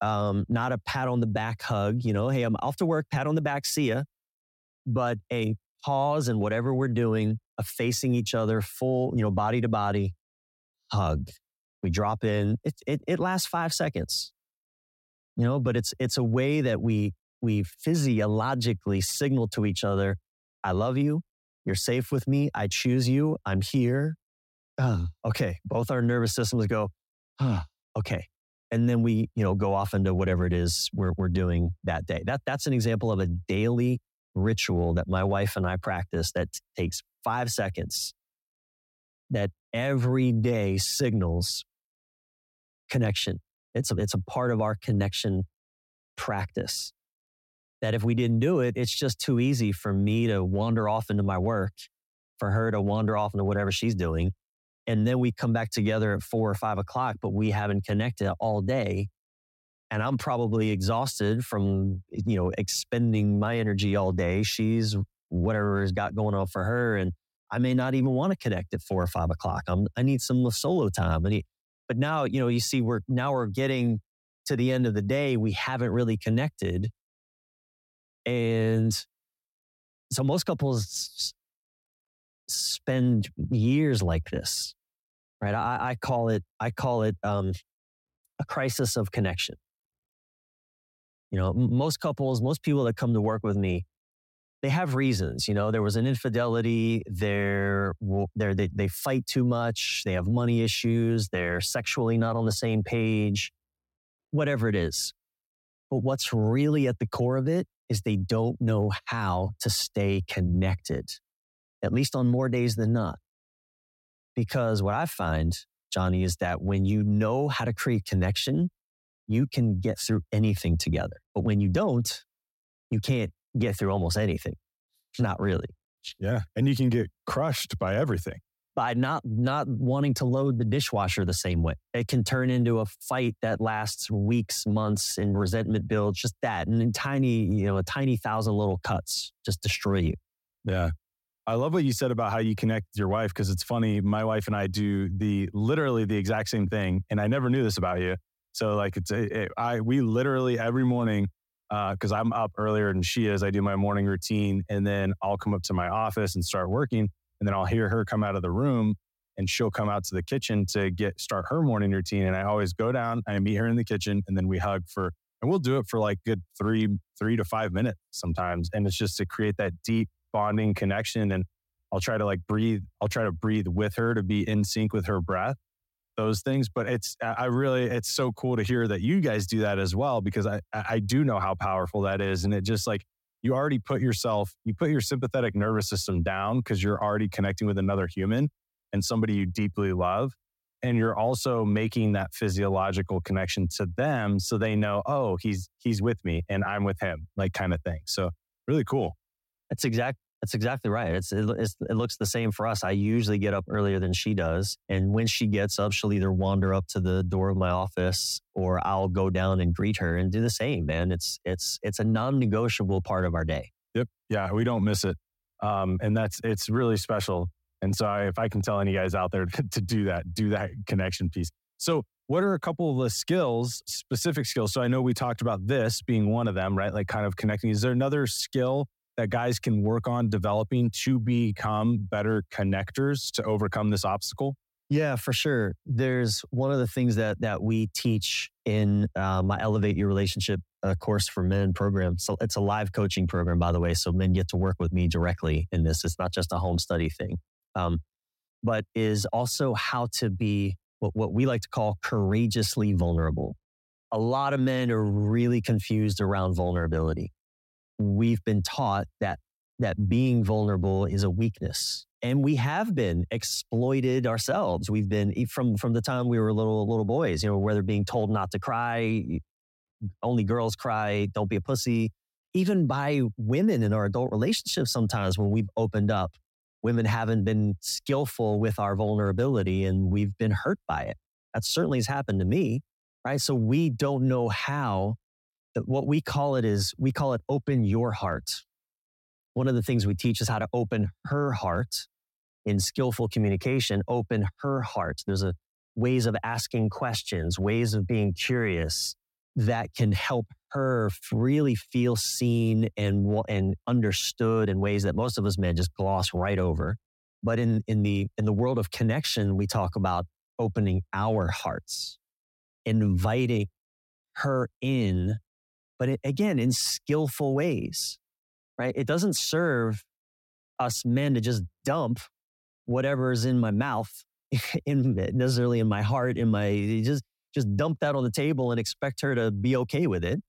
um, not a pat on the back hug, you know, hey, I'm off to work, pat on the back, see ya. But a pause in whatever we're doing, a facing each other, full, you know, body to body hug. We drop in. It, it, it lasts five seconds, you know, but it's, it's a way that we, we physiologically signal to each other, I love you. You're safe with me. I choose you. I'm here. Uh, okay. Both our nervous systems go, uh, okay and then we you know go off into whatever it is we're, we're doing that day that that's an example of a daily ritual that my wife and i practice that takes five seconds that every day signals connection it's a, it's a part of our connection practice that if we didn't do it it's just too easy for me to wander off into my work for her to wander off into whatever she's doing and then we come back together at four or five o'clock, but we haven't connected all day. And I'm probably exhausted from, you know, expending my energy all day. She's whatever has got going on for her. And I may not even want to connect at four or five o'clock. I'm, I need some solo time. I need, but now, you know, you see, we're now we're getting to the end of the day. We haven't really connected. And so most couples spend years like this right? I, I call it, I call it um, a crisis of connection. You know, most couples, most people that come to work with me, they have reasons. You know, there was an infidelity. They're, they're they they fight too much. They have money issues. They're sexually not on the same page. Whatever it is, but what's really at the core of it is they don't know how to stay connected, at least on more days than not. Because what I find, Johnny, is that when you know how to create connection, you can get through anything together. But when you don't, you can't get through almost anything. Not really. Yeah. And you can get crushed by everything. By not not wanting to load the dishwasher the same way. It can turn into a fight that lasts weeks, months, and resentment builds, just that. And in tiny, you know, a tiny thousand little cuts just destroy you. Yeah. I love what you said about how you connect with your wife because it's funny. My wife and I do the literally the exact same thing, and I never knew this about you. So like it's it, I we literally every morning because uh, I'm up earlier than she is. I do my morning routine, and then I'll come up to my office and start working, and then I'll hear her come out of the room, and she'll come out to the kitchen to get start her morning routine. And I always go down, I meet her in the kitchen, and then we hug for, and we'll do it for like good three three to five minutes sometimes, and it's just to create that deep bonding connection and I'll try to like breathe. I'll try to breathe with her to be in sync with her breath, those things. But it's, I really, it's so cool to hear that you guys do that as well because I, I do know how powerful that is. And it just like, you already put yourself, you put your sympathetic nervous system down because you're already connecting with another human and somebody you deeply love. And you're also making that physiological connection to them so they know, oh, he's he's with me and I'm with him, like kind of thing. So really cool. That's exact that's exactly right. It's, it, it's, it looks the same for us. I usually get up earlier than she does. And when she gets up, she'll either wander up to the door of my office or I'll go down and greet her and do the same, man. It's, it's, it's a non negotiable part of our day. Yep. Yeah. We don't miss it. Um, and that's, it's really special. And so I, if I can tell any guys out there to do that, do that connection piece. So what are a couple of the skills, specific skills? So I know we talked about this being one of them, right? Like kind of connecting. Is there another skill that guys can work on developing to become better connectors to overcome this obstacle? Yeah, for sure. There's one of the things that that we teach in uh, my Elevate Your Relationship uh, course for men program. So it's a live coaching program, by the way. So men get to work with me directly in this. It's not just a home study thing, um, but is also how to be what, what we like to call courageously vulnerable. A lot of men are really confused around vulnerability we've been taught that that being vulnerable is a weakness and we have been exploited ourselves. We've been from from the time we were little little boys you know whether being told not to cry only girls cry don't be a pussy. Even by women in our adult relationships sometimes when we've opened up women haven't been skillful with our vulnerability and we've been hurt by it. That certainly has happened to me right? So we don't know how what we call it is we call it open your heart. One of the things we teach is how to open her heart in skillful communication, open her heart. There's a ways of asking questions, ways of being curious that can help her really feel seen and, and understood in ways that most of us men just gloss right over. But in, in the, in the world of connection, we talk about opening our hearts, inviting her in but it, again, in skillful ways, right? It doesn't serve us men to just dump whatever is in my mouth, in necessarily in my heart, in my just just dump that on the table and expect her to be okay with it.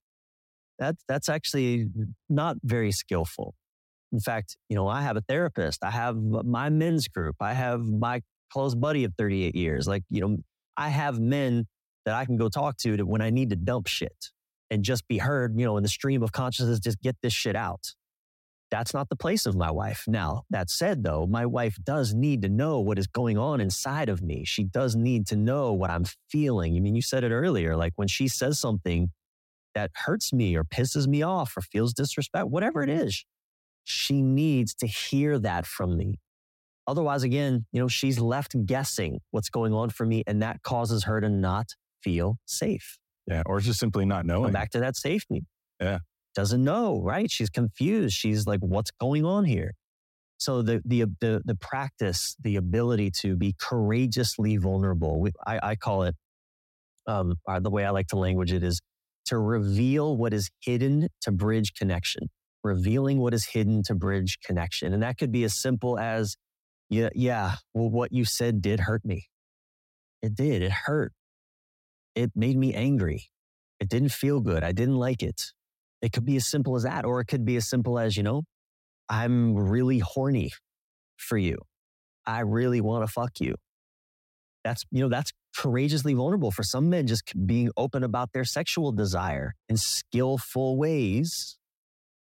That's that's actually not very skillful. In fact, you know, I have a therapist. I have my men's group. I have my close buddy of 38 years. Like, you know, I have men that I can go talk to when I need to dump shit and just be heard, you know, in the stream of consciousness, just get this shit out. That's not the place of my wife. Now, that said, though, my wife does need to know what is going on inside of me. She does need to know what I'm feeling. I mean, you said it earlier, like when she says something that hurts me or pisses me off or feels disrespect, whatever it is, she needs to hear that from me. Otherwise, again, you know, she's left guessing what's going on for me, and that causes her to not feel safe. Yeah. Or just simply not knowing. Come back to that safety. Yeah. Doesn't know, right? She's confused. She's like, what's going on here? So the, the, the, the practice, the ability to be courageously vulnerable, we, I, I call it, um, uh, the way I like to language it is to reveal what is hidden to bridge connection, revealing what is hidden to bridge connection. And that could be as simple as, yeah, yeah, well, what you said did hurt me. It did. It hurt it made me angry. It didn't feel good. I didn't like it. It could be as simple as that, or it could be as simple as, you know, I'm really horny for you. I really want to fuck you. That's, you know, that's courageously vulnerable for some men, just being open about their sexual desire in skillful ways.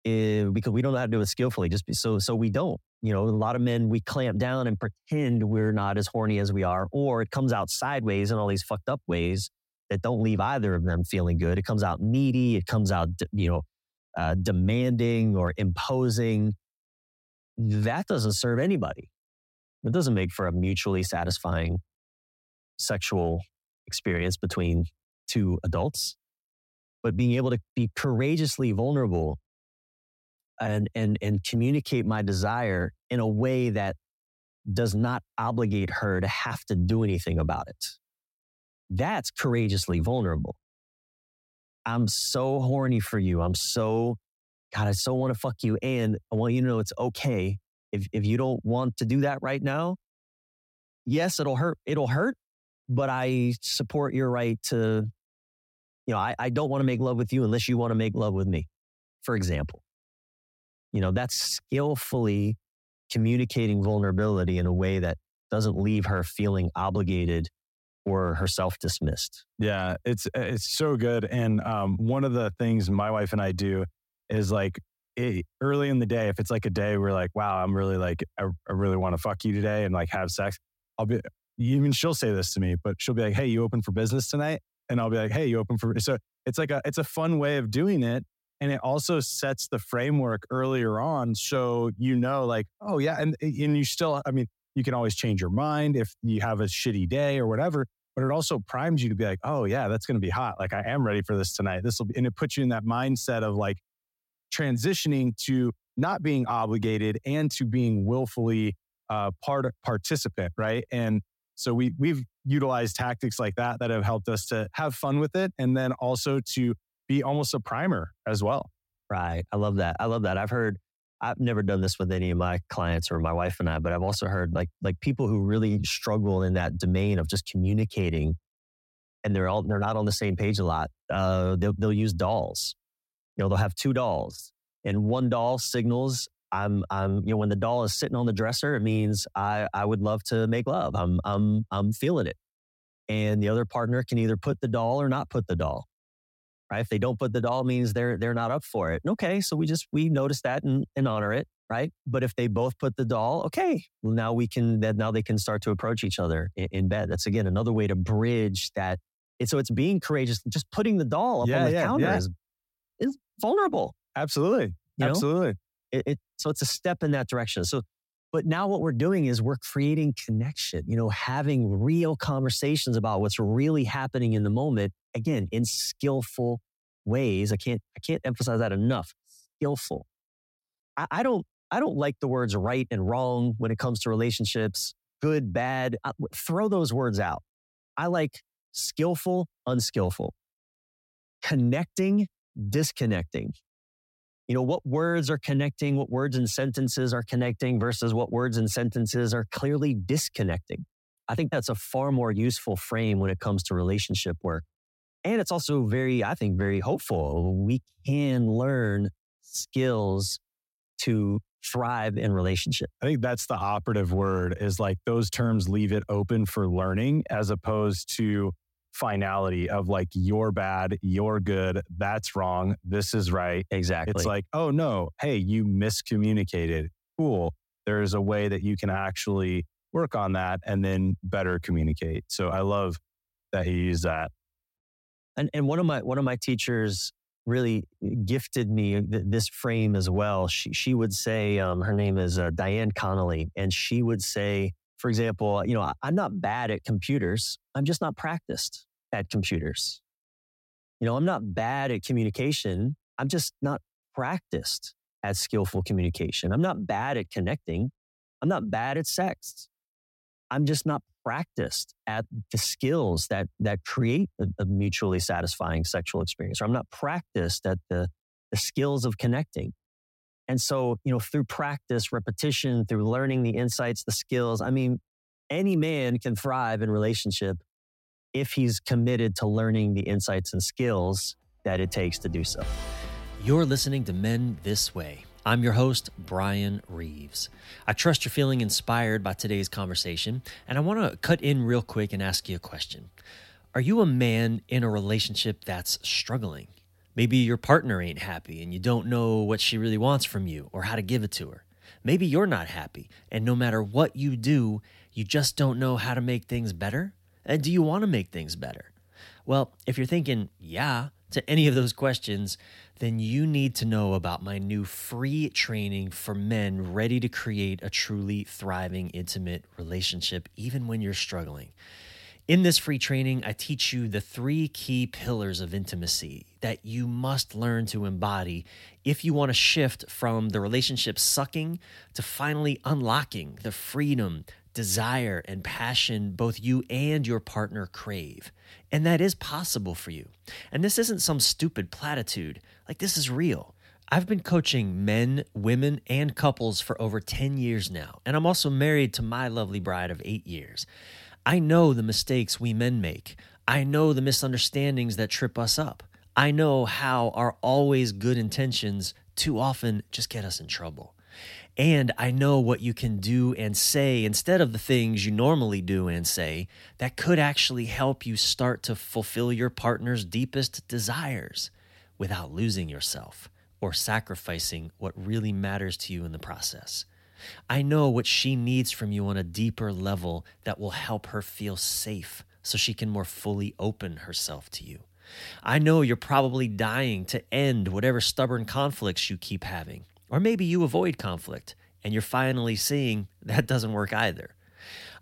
Eh, because we don't know how to do it skillfully, just be, so so we don't. You know, a lot of men we clamp down and pretend we're not as horny as we are, or it comes out sideways in all these fucked up ways that don't leave either of them feeling good. It comes out needy. It comes out, you know, uh, demanding or imposing. That doesn't serve anybody. It doesn't make for a mutually satisfying sexual experience between two adults. But being able to be courageously vulnerable and, and, and communicate my desire in a way that does not obligate her to have to do anything about it. That's courageously vulnerable. I'm so horny for you. I'm so, God, I so want to fuck you. And I want you to know it's okay. If, if you don't want to do that right now, yes, it'll hurt. It'll hurt, but I support your right to, you know, I, I don't want to make love with you unless you want to make love with me, for example. You know, that's skillfully communicating vulnerability in a way that doesn't leave her feeling obligated or herself dismissed. Yeah, it's eh, it's so good. And um, one of the things my wife and I do is like it, early in the day, if it's like a day we're like, wow, I'm really like, I, I really want to fuck you today and like have sex. I'll be even she'll say this to me, but she'll be like, hey, you open for business tonight? And I'll be like, hey, you open for so it's like a it's a fun way of doing it. And it also sets the framework earlier on. So you know, like, oh yeah, and eh, and you still, I mean, you can always change your mind if you have a shitty day or whatever. But it also primes you to be like, oh yeah, that's going to be hot. Like I am ready for this tonight. This will be, and it puts you in that mindset of like transitioning to not being obligated and to being willfully uh, part participant, right? And so we we've utilized tactics like that that have helped us to have fun with it, and then also to be almost a primer as well. Right. I love that. I love that. I've heard I've never done this with any of my clients or my wife and I, but I've also heard like like people who really struggle in that domain of just communicating, and they're all they're not on the same page a lot. Uh, they'll they'll use dolls. You know, they'll have two dolls, and one doll signals I'm I'm you know when the doll is sitting on the dresser, it means I I would love to make love. I'm I'm I'm feeling it, and the other partner can either put the doll or not put the doll right? If they don't put the doll, means they're they're not up for it. okay, so we just we notice that and, and honor it, right? But if they both put the doll, okay, well, now we can that now they can start to approach each other in, in, bed. That's again another way to bridge that. And so it's being courageous. Just putting the doll up yeah, on the yeah, counter yeah. is is vulnerable. Absolutely, you absolutely. It, it, so it's a step in that direction. So but now what we're doing is we're creating connection, you know, having real conversations about what's really happening in the moment. Again, in skillful ways. I can't, I can't emphasize that enough. Skillful. I, I don't, I don't like the words right and wrong when it comes to relationships, good, bad. Uh, I, throw those words out. I like skillful, unskillful, connecting, disconnecting you know, what words are connecting, what words and sentences are connecting versus what words and sentences are clearly disconnecting. I think that's a far more useful frame when it comes to relationship work. And it's also very, I think, very hopeful. We can learn skills to thrive in relationship. I think that's the operative word is like those terms leave it open for learning as opposed to finality of like you're bad, you're good, that's wrong, this is right. Exactly. It's like, oh no, hey, you miscommunicated. Cool. There's a way that you can actually work on that and then better communicate. So I love that he used that. And and one of my one of my teachers really gifted me th- this frame as well. She she would say, um, her name is uh, Diane Connolly, and she would say, for example, you know, I'm not bad at computers. I'm just not practiced at computers. You know, I'm not bad at communication. I'm just not practiced at skillful communication. I'm not bad at connecting. I'm not bad at sex. I'm just not practiced at the skills that that create a, a mutually satisfying sexual experience. Or I'm not practiced at the, the skills of connecting. And so, you know, through practice, repetition, through learning the insights, the skills, I mean, any man can thrive in relationship if he's committed to learning the insights and skills that it takes to do so. You're listening to Men This Way. I'm your host, Bryan Reeves. I trust you're feeling inspired by today's conversation, and I want to cut in real quick and ask you a question. Are you a man in a relationship that's struggling? Maybe your partner ain't happy and you don't know what she really wants from you or how to give it to her. Maybe you're not happy, and no matter what you do, you just don't know how to make things better. And do you want to make things better? Well, if you're thinking, yeah, to any of those questions, then you need to know about my new free training for men ready to create a truly thriving, intimate relationship, even when you're struggling. In this free training, I teach you the three key pillars of intimacy that you must learn to embody if you want to shift from the relationship sucking to finally unlocking the freedom, desire, and passion both you and your partner crave. And that is possible for you. And this isn't some stupid platitude, like, this is real. I've been coaching men, women, and couples for over 10 years now, and I'm also married to my lovely bride of eight years. I know the mistakes we men make. I know the misunderstandings that trip us up. I know how our always good intentions too often just get us in trouble. And I know what you can do and say instead of the things you normally do and say that could actually help you start to fulfill your partner's deepest desires without losing yourself or sacrificing what really matters to you in the process. I know what she needs from you on a deeper level that will help her feel safe so she can more fully open herself to you. I know you're probably dying to end whatever stubborn conflicts you keep having. Or maybe you avoid conflict and you're finally seeing that doesn't work either.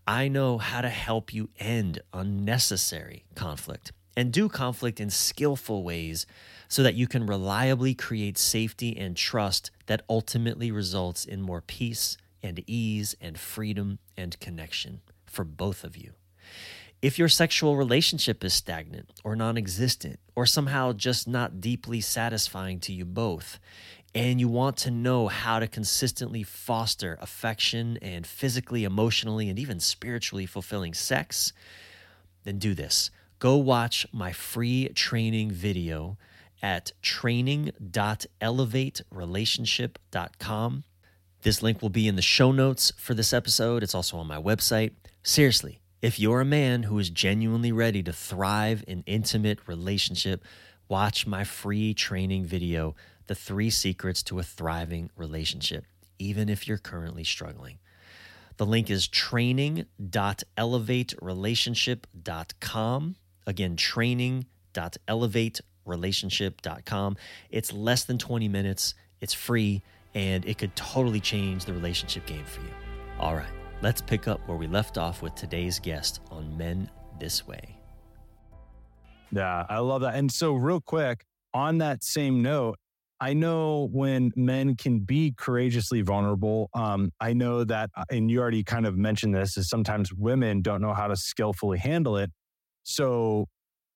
I know how to help you end unnecessary conflict and do conflict in skillful ways so that you can reliably create safety and trust that ultimately results in more peace and ease and freedom and connection for both of you. If your sexual relationship is stagnant or non existent or somehow just not deeply satisfying to you both, and you want to know how to consistently foster affection and physically, emotionally, and even spiritually fulfilling sex, then do this. Go watch my free training video at training.elevaterelationship.com. This link will be in the show notes for this episode. It's also on my website. Seriously, if you're a man who is genuinely ready to thrive in intimate relationship, watch my free training video, The Three Secrets to a Thriving Relationship, even if you're currently struggling. The link is training.elevaterelationship.com. Again, training.elevaterelationship.com. It's less than 20 minutes, it's free, and it could totally change the relationship game for you. All right, let's pick up where we left off with today's guest on Men This Way. Yeah, I love that. And so, real quick, on that same note, I know when men can be courageously vulnerable. Um, I know that, uh, and you already kind of mentioned this, is sometimes women don't know how to skillfully handle it. So,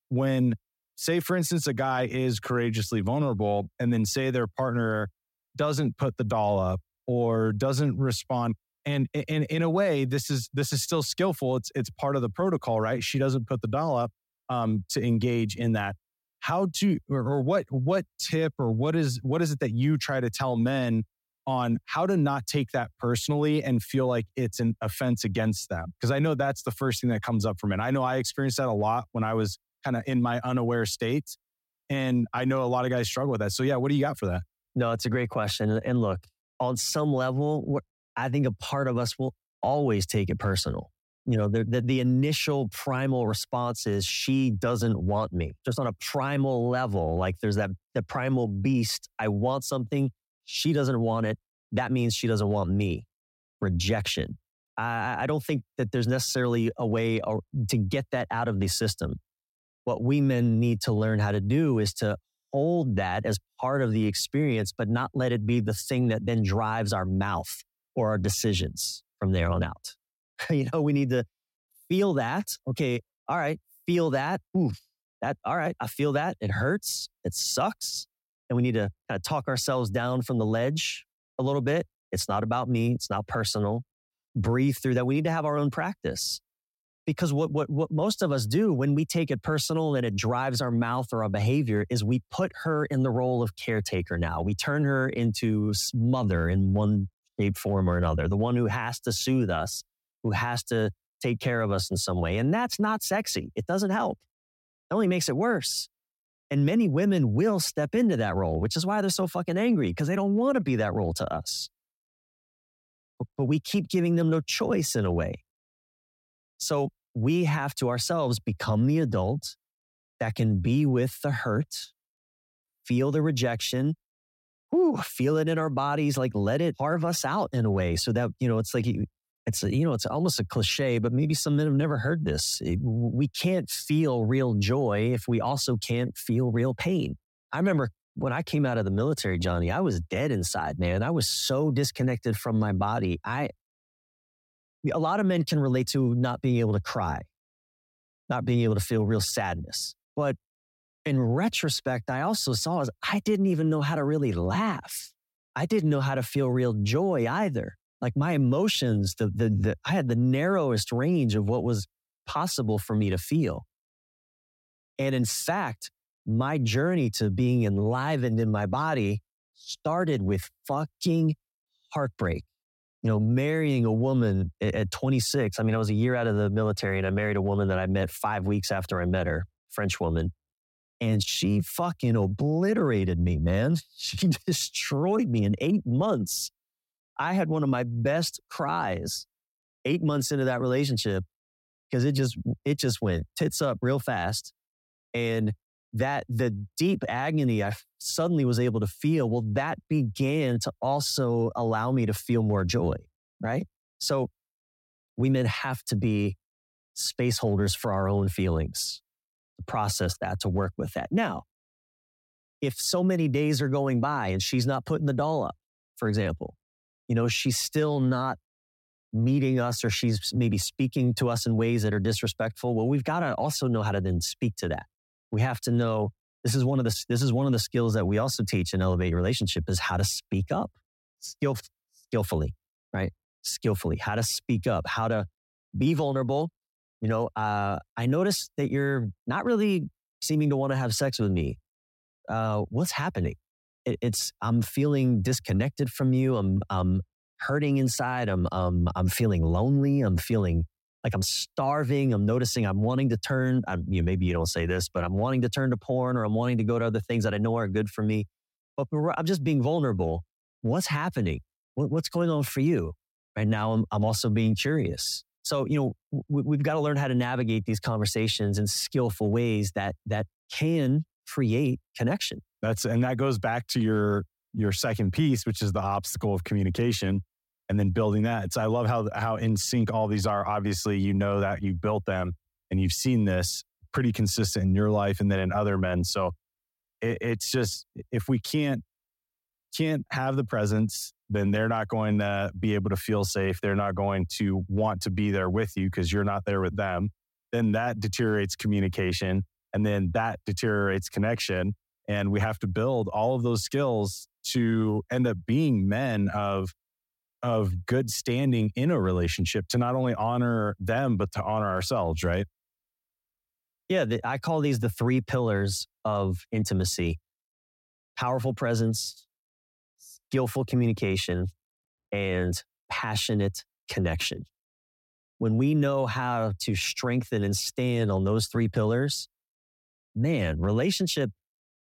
when, say, for instance, a guy is courageously vulnerable, and then say their partner doesn't put the doll up or doesn't respond, and in in a way, this is this is still skillful. It's it's part of the protocol, right? She doesn't put the doll up um, to engage in that how to or, or what what tip or what is what is it that you try to tell men on how to not take that personally and feel like it's an offense against them because i know that's the first thing that comes up for men i know i experienced that a lot when i was kind of in my unaware state and i know a lot of guys struggle with that so yeah what do you got for that No, it's a great question. And look, on some level, I think a part of us will always take it personal. You know, the, the, the initial primal response is she doesn't want me. Just on a primal level, like there's that the primal beast. I want something. She doesn't want it. That means she doesn't want me. Rejection. I, I don't think that there's necessarily a way to get that out of the system. What we men need to learn how to do is to hold that as part of the experience, but not let it be the thing that then drives our mouth or our decisions from there on out. you know, we need to feel that. Okay, all right, feel that. Ooh, that, all right, I feel that. It hurts. It sucks. And we need to kind of talk ourselves down from the ledge a little bit. It's not about me, it's not personal. Breathe through that. We need to have our own practice because what, what, what most of us do when we take it personal and it drives our mouth or our behavior is we put her in the role of caretaker now. We turn her into mother in one shape, form, or another, the one who has to soothe us, who has to take care of us in some way. And that's not sexy. It doesn't help. It only makes it worse. And many women will step into that role, which is why they're so fucking angry because they don't want to be that role to us. But we keep giving them no choice in a way. So we have to ourselves become the adult that can be with the hurt, feel the rejection, whew, feel it in our bodies, like let it carve us out in a way so that, you know, it's like, it's, you know, it's almost a cliche, but maybe some men have never heard this. Eh, it- we can't feel real joy if we also can't feel real pain. I remember when I came out of the military, Johnny, I was dead inside, man. I was so disconnected from my body. I, a lot of men can relate to not being able to cry, not being able to feel real sadness. But in retrospect, I also saw is I didn't even know how to really laugh. I didn't know how to feel real joy either. Like my emotions, the, the, the I had the narrowest range of what was possible for me to feel. And in fact, my journey to being enlivened in my body started with fucking heartbreak. You know, marrying a woman at, at 26. I mean, I was a year out of the military and I married a woman that I met five weeks after I met her, French woman. And she fucking obliterated me, man. She destroyed me in eight months. I had one of my best cries eight months into that relationship because it just it just went tits up real fast and that the deep agony i suddenly was able to feel well that began to also allow me to feel more joy right? So we men have to be space holders for our own feelings to process that to work with that. Now if so many days are going by and she's not putting the doll up for example you know she's still not meeting us or she's maybe speaking to us in ways that are disrespectful. Well we've got to also know how to then speak to that. We have to know this is one of the this is one of the skills that we also teach in elevate relationship is how to speak up skill skillfully right? Skillfully. How to speak up how to be vulnerable. You know uh, i noticed that you're not really seeming to want to have sex with me. Uh, what's happening it, it's i'm feeling disconnected from you i'm i'm hurting inside. I'm, um, I'm feeling lonely. I'm feeling like I'm starving. I'm noticing I'm wanting to turn. I'm, you know, maybe you don't say this, but I'm wanting to turn to porn or I'm wanting to go to other things that I know are good for me. But I'm just being vulnerable. What's happening? What, what's going on for you? Right now, I'm, I'm also being curious. So, you know, we, we've got to learn how to navigate these conversations in skillful ways that, that can create connection. That's, and that goes back to your, your second piece, which is the obstacle of communication and then building that. So I love how how in sync all these are. Obviously, you know that you built them and you've seen this pretty consistent in your life and then in other men. So it, it's just if we can't can't have the presence, then they're not going to be able to feel safe. They're not going to want to be there with you because you're not there with them. Then that deteriorates communication and then that deteriorates connection. And we have to build all of those skills to end up being men of of good standing in a relationship to not only honor them, but to honor ourselves, right? Yeah, the, I call these the three pillars of intimacy powerful presence, skillful communication, and passionate connection. When we know how to strengthen and stand on those three pillars, man, relationship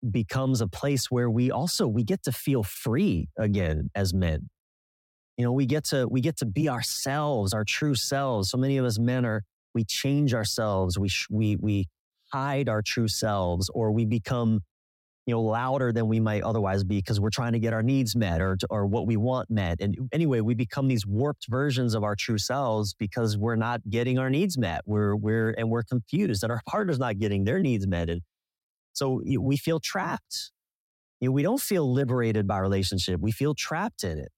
becomes a place where we also we get to feel free again as men. You know we get to we get to be ourselves our true selves. So many of us men are we change ourselves we we we hide our true selves or we become you know louder than we might otherwise be because we're trying to get our needs met or or what we want met. And anyway we become these warped versions of our true selves because we're not getting our needs met. We're we're and we're confused that our partner's not getting their needs met. And so we feel trapped. You know, we don't feel liberated by relationship. We feel trapped in it.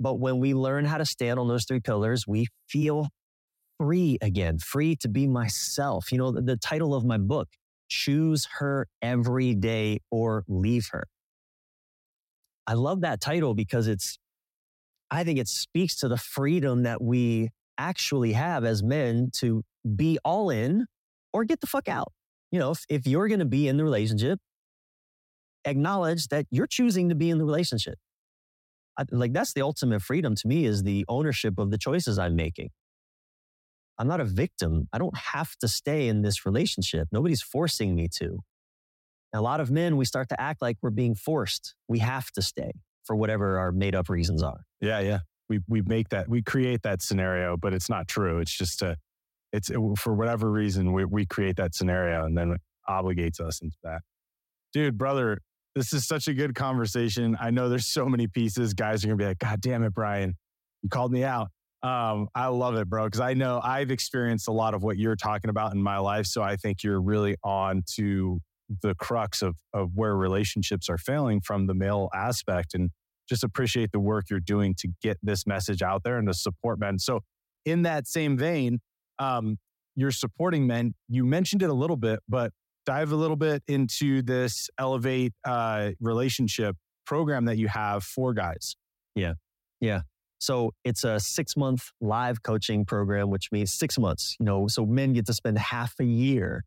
But when we learn how to stand on those three pillars, we feel free again, free to be myself. You know, the, the title of my book, Choose Her Every Day or Leave Her. I love that title because it's, I think it speaks to the freedom that we actually have as men to be all in or get the fuck out. You know, if, if you're going to be in the relationship, acknowledge that you're choosing to be in the relationship. I, like that's the ultimate freedom to me is the ownership of the choices I'm making. I'm not a victim. I don't have to stay in this relationship. Nobody's forcing me to. A lot of men, we start to act like we're being forced. We have to stay for whatever our made up reasons are. Yeah, yeah. We we make that we create that scenario, but it's not true. It's just a it's for whatever reason we we create that scenario and then it obligates us into that. Dude, brother, this is such a good conversation. I know there's so many pieces. Guys are going to be like, God damn it, Bryan, you called me out. Um, I love it, bro, because I know I've experienced a lot of what you're talking about in my life. So I think you're really on to the crux of, of where relationships are failing from the male aspect and just appreciate the work you're doing to get this message out there and to support men. So, in that same vein, um, you're supporting men. You mentioned it a little bit, but dive a little bit into this elevate uh, relationship program that you have for guys. Yeah. Yeah. So it's a six month live coaching program, which means six months, you know, so men get to spend half a year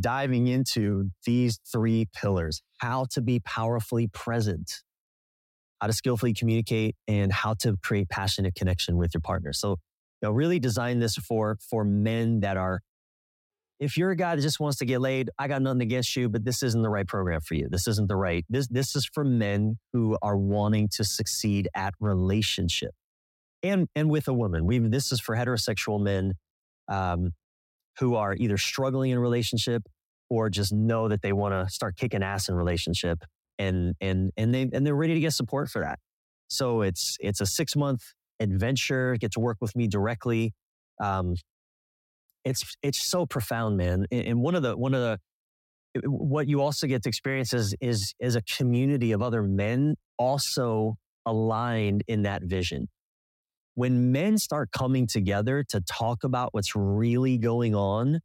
diving into these three pillars how to be powerfully present, how to skillfully communicate, and how to create passionate connection with your partner. So, you know, really design this for, for men that are, if you're a guy that just wants to get laid, I got nothing against you, but this isn't the right program for you. This isn't the right, this, this is for men who are wanting to succeed at relationship and, and with a woman. We, this is for heterosexual men. Um, who are either struggling in relationship or just know that they want to start kicking ass in relationship and and and they and they're ready to get support for that. So it's it's a six month adventure. Get to work with me directly. Um, it's it's so profound, man. And one of the one of the what you also get to experience is is is a community of other men also aligned in that vision when men start coming together to talk about what's really going on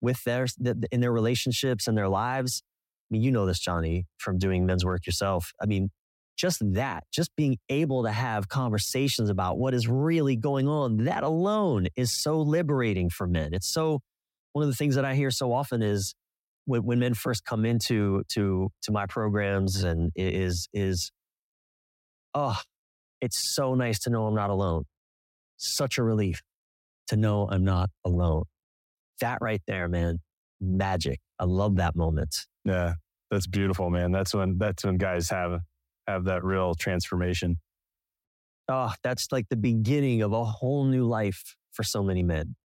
with their in their relationships and their lives i mean you know this johnny from doing men's work yourself i mean just that just being able to have conversations about what is really going on that alone is so liberating for men it's so one of the things that i hear so often is when, when men first come into to to my programs and is is oh it's so nice to know I'm not alone. Such a relief to know I'm not alone. That right there, man, magic. I love that moment. Yeah, that's beautiful, man. That's when that's when guys have have that real transformation. Oh, that's like the beginning of a whole new life for so many men.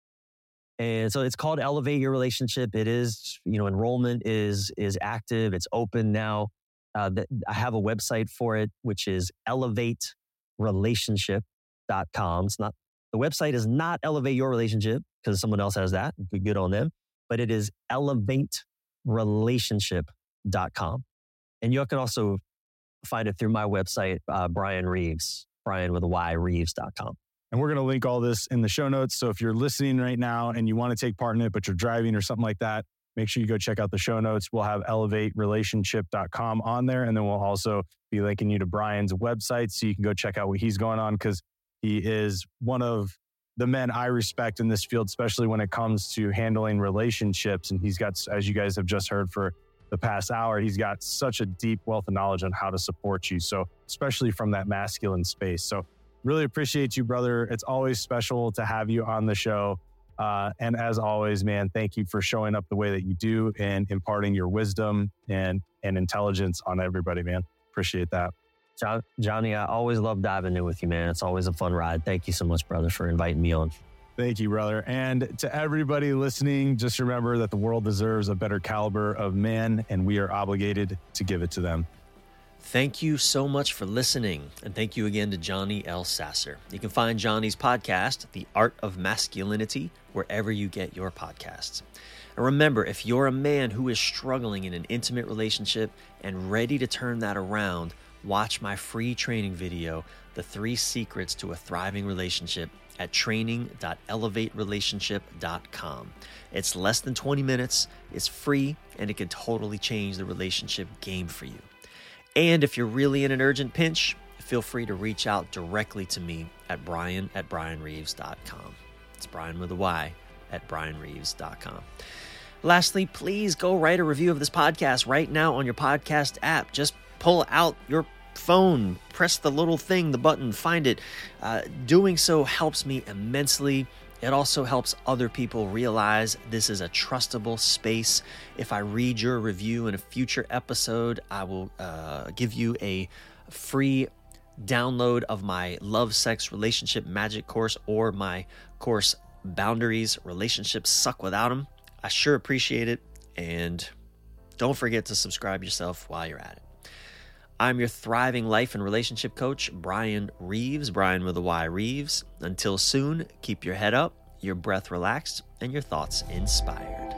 And so it's called Elevate Your Relationship. It is, you know, enrollment is is active. It's open now. Uh, I have a website for it, which is elevaterelationship.com. It's not, the website is not elevate your relationship because someone else has that. Good on them, but it is elevaterelationship.com. And you can also find it through my website, uh, Bryan Reeves, Bryan with a Y, Reeves.com. And we're going to link all this in the show notes. So if you're listening right now and you want to take part in it, but you're driving or something like that, make sure you go check out the show notes. We'll have elevaterelationship.com on there. And then we'll also be linking you to Bryan's website so you can go check out what he's going on because he is one of the men I respect in this field, especially when it comes to handling relationships. And he's got, as you guys have just heard for the past hour, he's got such a deep wealth of knowledge on how to support you. So, especially from that masculine space. So, really appreciate you, brother. It's always special to have you on the show. Uh, and as always, man, thank you for showing up the way that you do and imparting your wisdom and, and intelligence on everybody, man. Appreciate that. Johnny, I always love diving in with you, man. It's always a fun ride. Thank you so much, brother, for inviting me on. Thank you, brother. And to everybody listening, just remember that the world deserves a better caliber of man, and we are obligated to give it to them. Thank you so much for listening. And thank you again to Johnny L. Sasser. You can find Johnny's podcast, The Art of Masculinity, wherever you get your podcasts. And remember, if you're a man who is struggling in an intimate relationship and ready to turn that around, watch my free training video, The Three Secrets to a Thriving Relationship, at training.elevaterelationship.com. It's less than 20 minutes, it's free, and it can totally change the relationship game for you. And if you're really in an urgent pinch, feel free to reach out directly to me at bryan at bryanreeves.com. It's Bryan with a Y at bryanreeves.com. Lastly, please go write a review of this podcast right now on your podcast app. Just pull out your phone, press the little thing, the button, find it. Uh, doing so helps me immensely. It also helps other people realize this is a trustable space. If I read your review in a future episode, I will uh, give you a free download of my love, sex, relationship magic course or my course Boundaries, Relationships Suck Without Them. I sure appreciate it. And don't forget to subscribe yourself while you're at it. I'm your thriving life and relationship coach, Bryan Reeves, Bryan with a Y Reeves. Until soon, keep your head up, your breath relaxed, and your thoughts inspired.